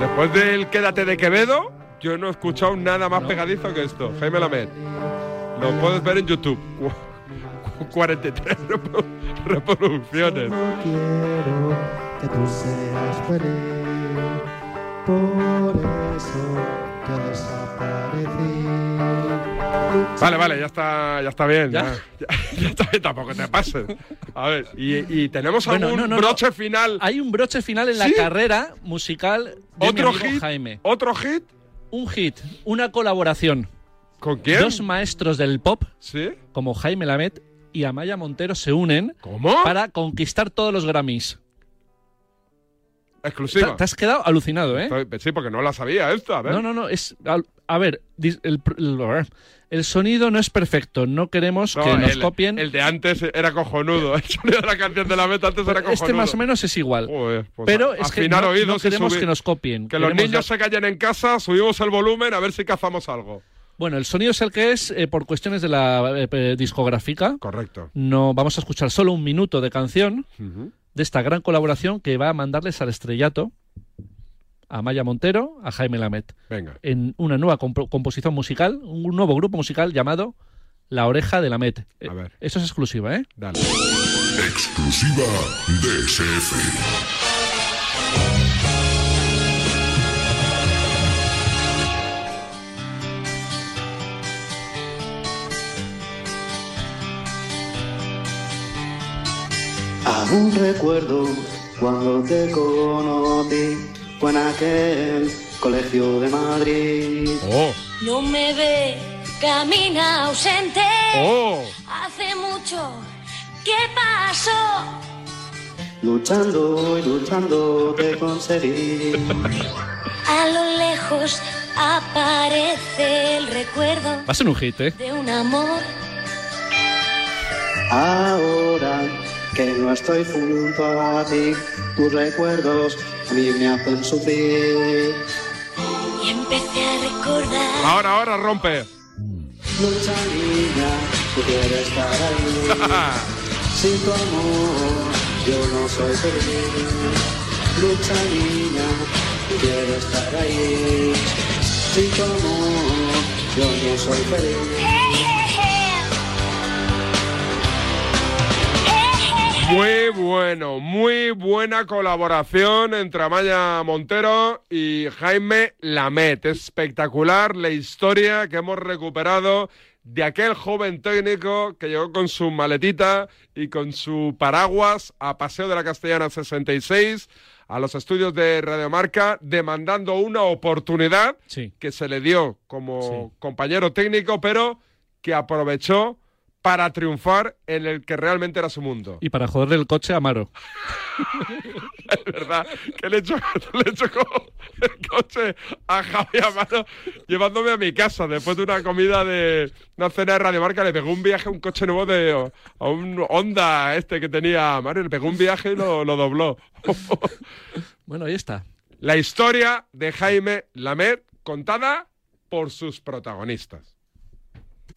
Después del Quédate de Quevedo, yo no he escuchado nada más pegadizo que esto. Jaime Lamed. Lo puedes ver en YouTube. Cu- cu- 43 reprodu- reproducciones. Solo quiero que tú seas feliz. Por eso yo desaparecí. Vale, vale, ya está, ya está bien. ¿Ya? (laughs) Ya, está bien, tampoco te pases. A ver, y, y tenemos Bueno, algún no, no, no. broche final. Hay un broche final en la carrera musical de ¿Otro mi amigo hit? Jaime. ¿Otro hit? Un hit, una colaboración. ¿Con quién? Dos maestros del pop, ¿Sí? como Jaime Lamet y Amaya Montero, se unen ¿Cómo? para conquistar todos los Grammys. Exclusiva. Te, te has quedado alucinado, ¿eh? Estoy- Sí, porque no la sabía esto. A ver. No, no, no. Es, a ver, el- el sonido no es perfecto. No queremos No, que nos el, copien. el de antes era cojonudo. (laughs) El sonido de la canción de la meta antes era cojonudo. este más o menos es igual. Joder, pues Pero a- es que no, queremos que nos copien. Que los niños se callen en casa, subimos el volumen a ver si cazamos algo. Bueno, el sonido es el que es eh, por cuestiones de la eh, eh, discográfica. Correcto. No vamos a escuchar solo un minuto de canción de esta gran colaboración que va a mandarles al estrellato a Maya Montero, a Jaime Lamet, Venga. en una nueva compo- composición musical, un nuevo grupo musical llamado La Oreja de Lamet. Eh, A ver. Eso es exclusiva, ¿eh? Dale. Exclusiva DSF. Aún recuerdo cuando te conocí, fue en aquel colegio de Madrid. Oh. No me ve, camina ausente. Oh. Hace mucho, ¿qué pasó? Luchando y luchando te conseguí. A lo lejos aparece el recuerdo Va a ser un hit, ¿eh? de un amor. Ahora que no estoy junto a ti, tus recuerdos a mí me hacen sufrir. Y empecé a recordar. Ahora, ahora rompe. Lucha niña, quiero estar ahí. Sin tu amor, yo no soy feliz. Lucha niña, quiero estar ahí. Sin tu amor, yo no soy feliz. Muy bueno, muy buena colaboración entre Amaya Montero y Jaime Lamet. Espectacular la historia que hemos recuperado de aquel joven técnico que llegó con su maletita y con su paraguas a Paseo de la Castellana 66 a los estudios de Radiomarca demandando una oportunidad Sí. que se le dio como compañero técnico, pero que aprovechó para triunfar en el que realmente era su mundo. Y para joderle el coche a Amaro. (laughs) Es verdad que le chocó, (laughs) le chocó el coche a Javi Amaro llevándome a mi casa después de una comida de una cena de Radio Marca. Le pegó un viaje a un coche nuevo de a un Honda este que tenía Amaro. Le pegó un viaje y lo, lo dobló. (laughs) Bueno, ahí está. La historia de Jaime Lamet contada por sus protagonistas.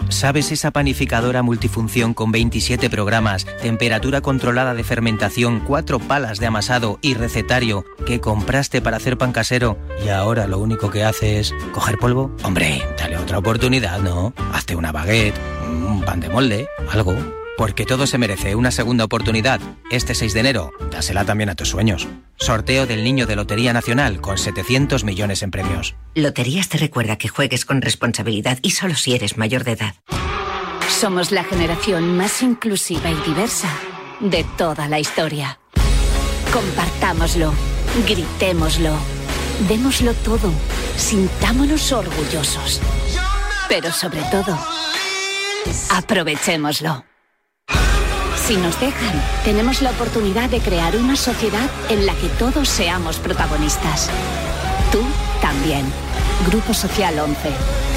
¿Sabes esa panificadora multifunción con 27 programas, temperatura controlada de fermentación, cuatro palas de amasado y recetario que compraste para hacer pan casero y ahora lo único que hace es coger polvo? Hombre, dale otra oportunidad, ¿no? Hazte una baguette, un pan de molde, algo. Porque todo se merece una segunda oportunidad. Este 6 de enero, dásela también a tus sueños. Sorteo del Niño de Lotería Nacional con 700 millones en premios. Loterías te recuerda que juegues con responsabilidad y solo si eres mayor de edad. Somos la generación más inclusiva y diversa de toda la historia. Compartámoslo, gritémoslo, démoslo todo, sintámonos orgullosos. Pero sobre todo, aprovechémoslo. Si nos dejan, tenemos la oportunidad de crear una sociedad en la que todos seamos protagonistas. Tú también. Grupo Social 11.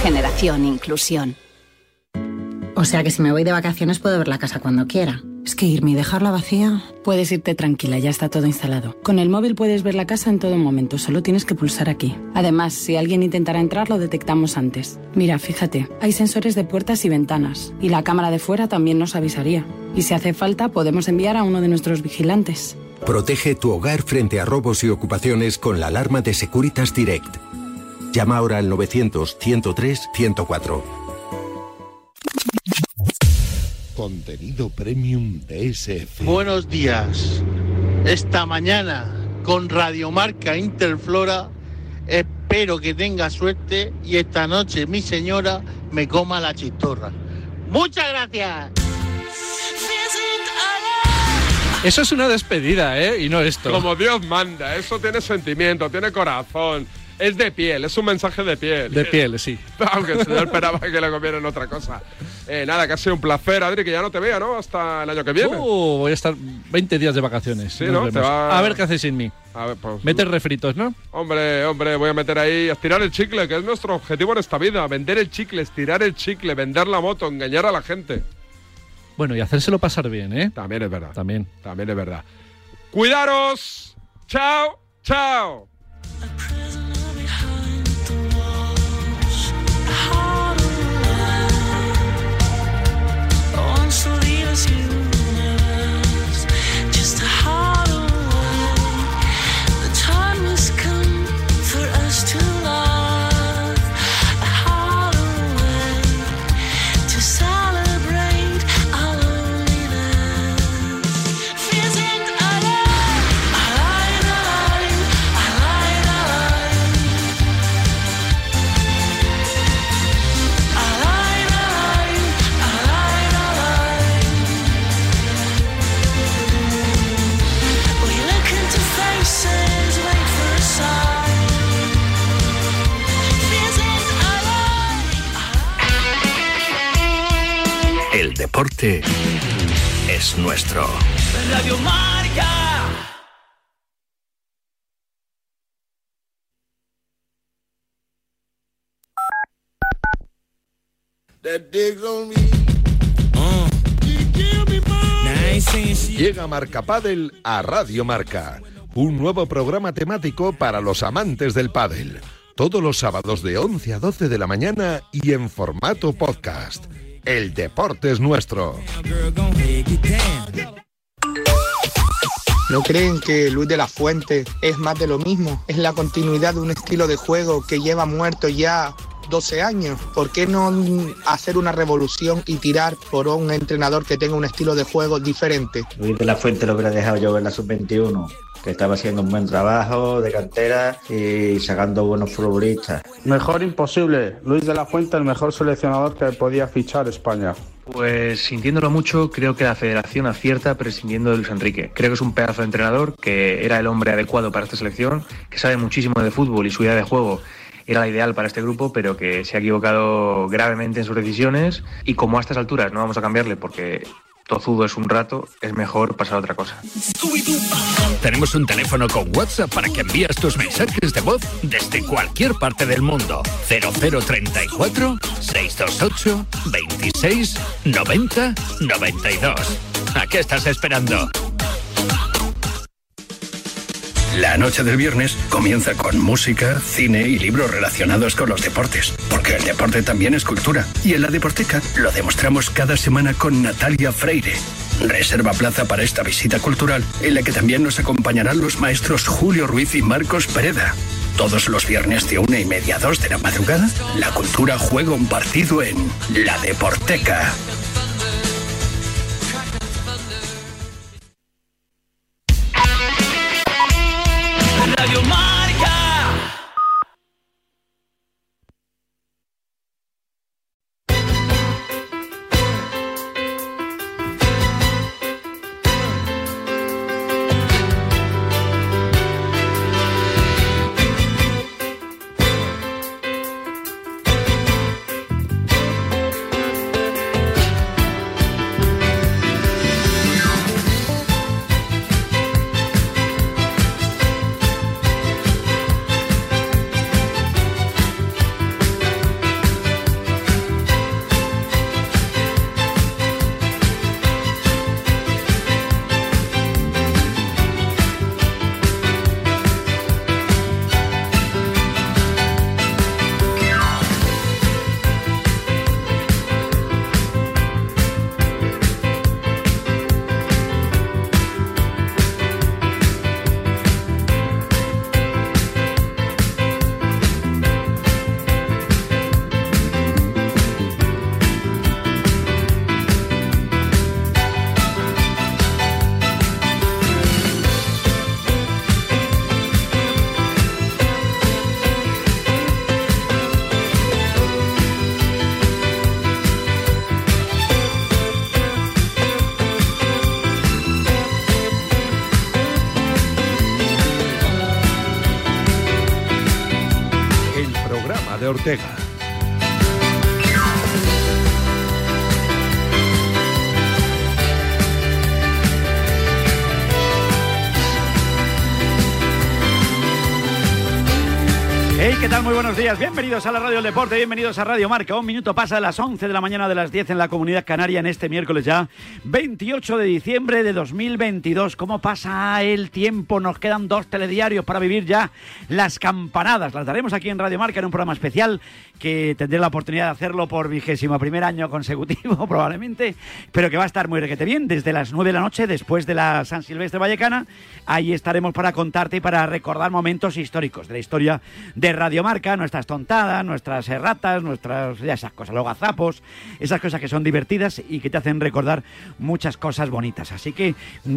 Generación Inclusión. O sea que si me voy de vacaciones puedo ver la casa cuando quiera. Es que irme y dejarla vacía. Puedes irte tranquila, ya está todo instalado. Con el móvil puedes ver la casa en todo momento, solo tienes que pulsar aquí. Además, si alguien intentara entrar, lo detectamos antes. Mira, fíjate, hay sensores de puertas y ventanas, y la cámara de fuera también nos avisaría. Y si hace falta, podemos enviar a uno de nuestros vigilantes. Protege tu hogar frente a robos y ocupaciones con la alarma de Securitas Direct. Llama ahora al 900-103-104. Contenido premium de SF. Buenos días. Esta mañana con Radiomarca Interflora espero que tenga suerte y esta noche mi señora me coma la chistorra. Muchas gracias. Eso es una despedida, ¿eh? Y no esto. Como Dios manda, eso tiene sentimiento, tiene corazón. Es de piel, es un mensaje de piel. De piel, sí. (laughs) Aunque el señor esperaba que le comieran otra cosa. Eh, nada, que ha sido un placer, Adri, que ya no te vea, ¿no? Hasta el año que viene. Uh, voy a estar 20 días de vacaciones. Sí, ¿no? vemos. Te va- A ver qué hacéis sin mí. A ver, pues, Meter refritos, ¿no? Hombre, hombre, voy a meter ahí, estirar el chicle, que es nuestro objetivo en esta vida. Vender el chicle, estirar el chicle, vender la moto, engañar a la gente. Bueno, y hacérselo pasar bien, ¿eh? También es verdad. También. También es verdad. Cuidaros. Chao, chao. Deporte es nuestro. Radio Marca. Llega Marca Padel a Radio Marca, un nuevo programa temático para los amantes del pádel. Todos los sábados de 11 a 12 de la mañana y en formato podcast. El deporte es nuestro. ¿No creen que Luis de la Fuente es más de lo mismo? Es la continuidad de un estilo de juego que lleva muerto ya 12 años. ¿Por qué no hacer una revolución y tirar por un entrenador que tenga un estilo de juego diferente? Luis de la Fuente lo hubiera dejado yo en la sub-21, que estaba haciendo un buen trabajo de cantera y sacando buenos futbolistas. Mejor imposible. Luis de la Fuente, el mejor seleccionador que podía fichar España. Pues sintiéndolo mucho, creo que la federación acierta prescindiendo de Luis Enrique. Creo que es un pedazo de entrenador, que era el hombre adecuado para esta selección, que sabe muchísimo de fútbol y su idea de juego era la ideal para este grupo, pero que se ha equivocado gravemente en sus decisiones y como a estas alturas no vamos a cambiarle porque tozudo es un rato, es mejor pasar a otra cosa. Tenemos un teléfono con WhatsApp para que envías tus mensajes de voz desde cualquier parte del mundo. 0034 628 26 90 92. ¿A qué estás esperando? La noche del viernes comienza con música, cine y libros relacionados con los deportes, porque el deporte también es cultura. Y en la Deporteca lo demostramos cada semana con Natalia Freire. Reserva plaza para esta visita cultural, en la que también nos acompañarán los maestros Julio Ruiz y Marcos Pereda. Todos los viernes de una y media a dos de la madrugada, la cultura juega un partido en La Deporteca. Bienvenidos a la Radio del Deporte, bienvenidos a Radio Marca. Un minuto pasa de las 11 de la mañana de las 10 en la Comunidad Canaria en este miércoles ya, 28 de diciembre de 2022. ¿Cómo pasa el tiempo? Nos quedan dos telediarios para vivir ya las campanadas. Las daremos aquí en Radio Marca en un programa especial que tendré la oportunidad de hacerlo por vigésimo primer año consecutivo (laughs) probablemente, pero que va a estar muy requete bien desde las 9 de la noche después de la San Silvestre Vallecana. Ahí estaremos para contarte y para recordar momentos históricos de la historia de Radio Marca, nuestras nuestras erratas, nuestras ya esas cosas, los gazapos, esas cosas que son divertidas y que te hacen recordar muchas cosas bonitas. Así que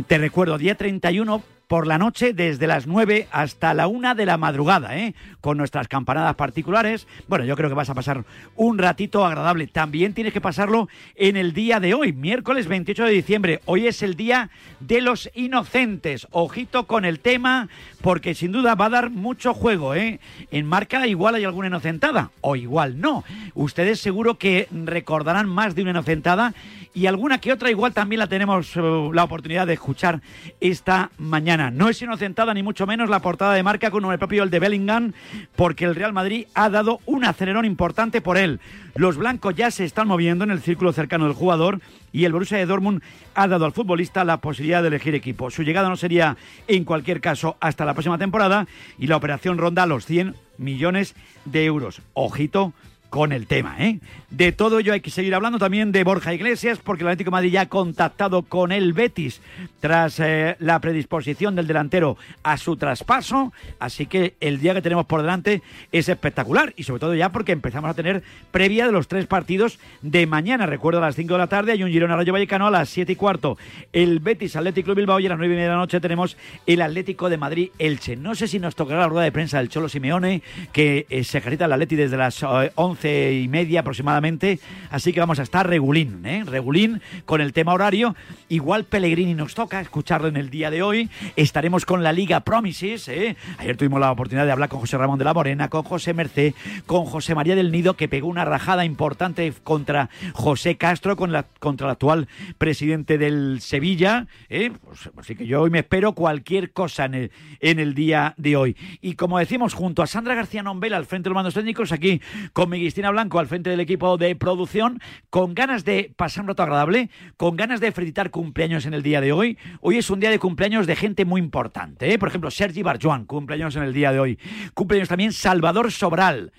te recuerdo, día 31 por la noche desde las 9 hasta la 1 de la madrugada, ¿eh? con nuestras campanadas particulares. Bueno, yo creo que vas a pasar un ratito agradable. También tienes que pasarlo en el día de hoy, miércoles 28 de diciembre. Hoy es el día de los inocentes. Ojito con el tema, porque sin duda va a dar mucho juego. ¿eh? En marca igual hay alguna inocentada, o igual no. Ustedes seguro que recordarán más de una inocentada y alguna que otra igual también la tenemos eh, la oportunidad de escuchar esta mañana. No es inocentada ni mucho menos la portada de marca con el propio el de Bellingham, porque el Real Madrid ha dado un acelerón importante por él. Los blancos ya se están moviendo en el círculo cercano del jugador y el Borussia de Dortmund ha dado al futbolista la posibilidad de elegir equipo. Su llegada no sería en cualquier caso hasta la próxima temporada y la operación ronda los 100 millones de euros. Ojito con el tema, ¿eh? De todo ello hay que seguir hablando también de Borja Iglesias, porque el Atlético de Madrid ya ha contactado con el Betis tras eh, la predisposición del delantero a su traspaso, así que el día que tenemos por delante es espectacular, y sobre todo ya porque empezamos a tener previa de los tres partidos de mañana. Recuerdo a las 5 de la tarde hay un Girona Rayo Vallecano a las 7 y cuarto, el Betis Atlético Club Bilbao y a las 9 y media de la noche tenemos el Atlético de Madrid Elche. No sé si nos tocará la rueda de prensa del Cholo Simeone, que eh, se ejercita el Atleti desde las eh, 11 once y media aproximadamente, así que vamos a estar regulín, ¿eh? regulín con el tema horario. Igual Pellegrini nos toca escucharlo en el día de hoy. Estaremos con la Liga Promises. ¿eh? Ayer tuvimos la oportunidad de hablar con José Ramón de la Morena, con José Mercé, con José María del Nido, que pegó una rajada importante contra José Castro, con la, contra el actual presidente del Sevilla. ¿eh? Pues, así que yo hoy me espero cualquier cosa en el, en el día de hoy. Y como decimos, junto a Sandra García Nombela al frente de los mandos técnicos, aquí con mi Cristina Blanco al frente del equipo de producción, con ganas de pasar un rato agradable, con ganas de felicitar cumpleaños en el día de hoy. Hoy es un día de cumpleaños de gente muy importante. ¿eh? Por ejemplo, Sergi Barjuan, cumpleaños en el día de hoy. Cumpleaños también Salvador Sobral.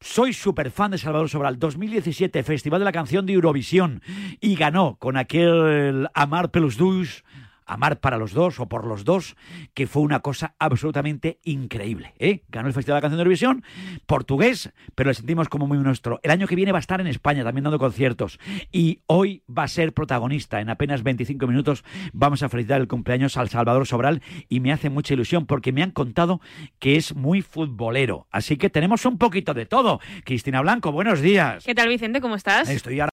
Soy súper fan de Salvador Sobral. 2017, Festival de la Canción de Eurovisión. Y ganó con aquel Amar Pelus Dus, Amar para los dos o por los dos, que fue una cosa absolutamente increíble. ¿eh? Ganó el Festival de la Canción de Eurovisión, portugués, pero lo sentimos como muy nuestro. El año que viene va a estar en España también dando conciertos y hoy va a ser protagonista. En apenas 25 minutos vamos a felicitar el cumpleaños al Salvador Sobral y me hace mucha ilusión porque me han contado que es muy futbolero. Así que tenemos un poquito de todo. Cristina Blanco, buenos días. ¿Qué tal, Vicente? ¿Cómo estás? Estoy ahora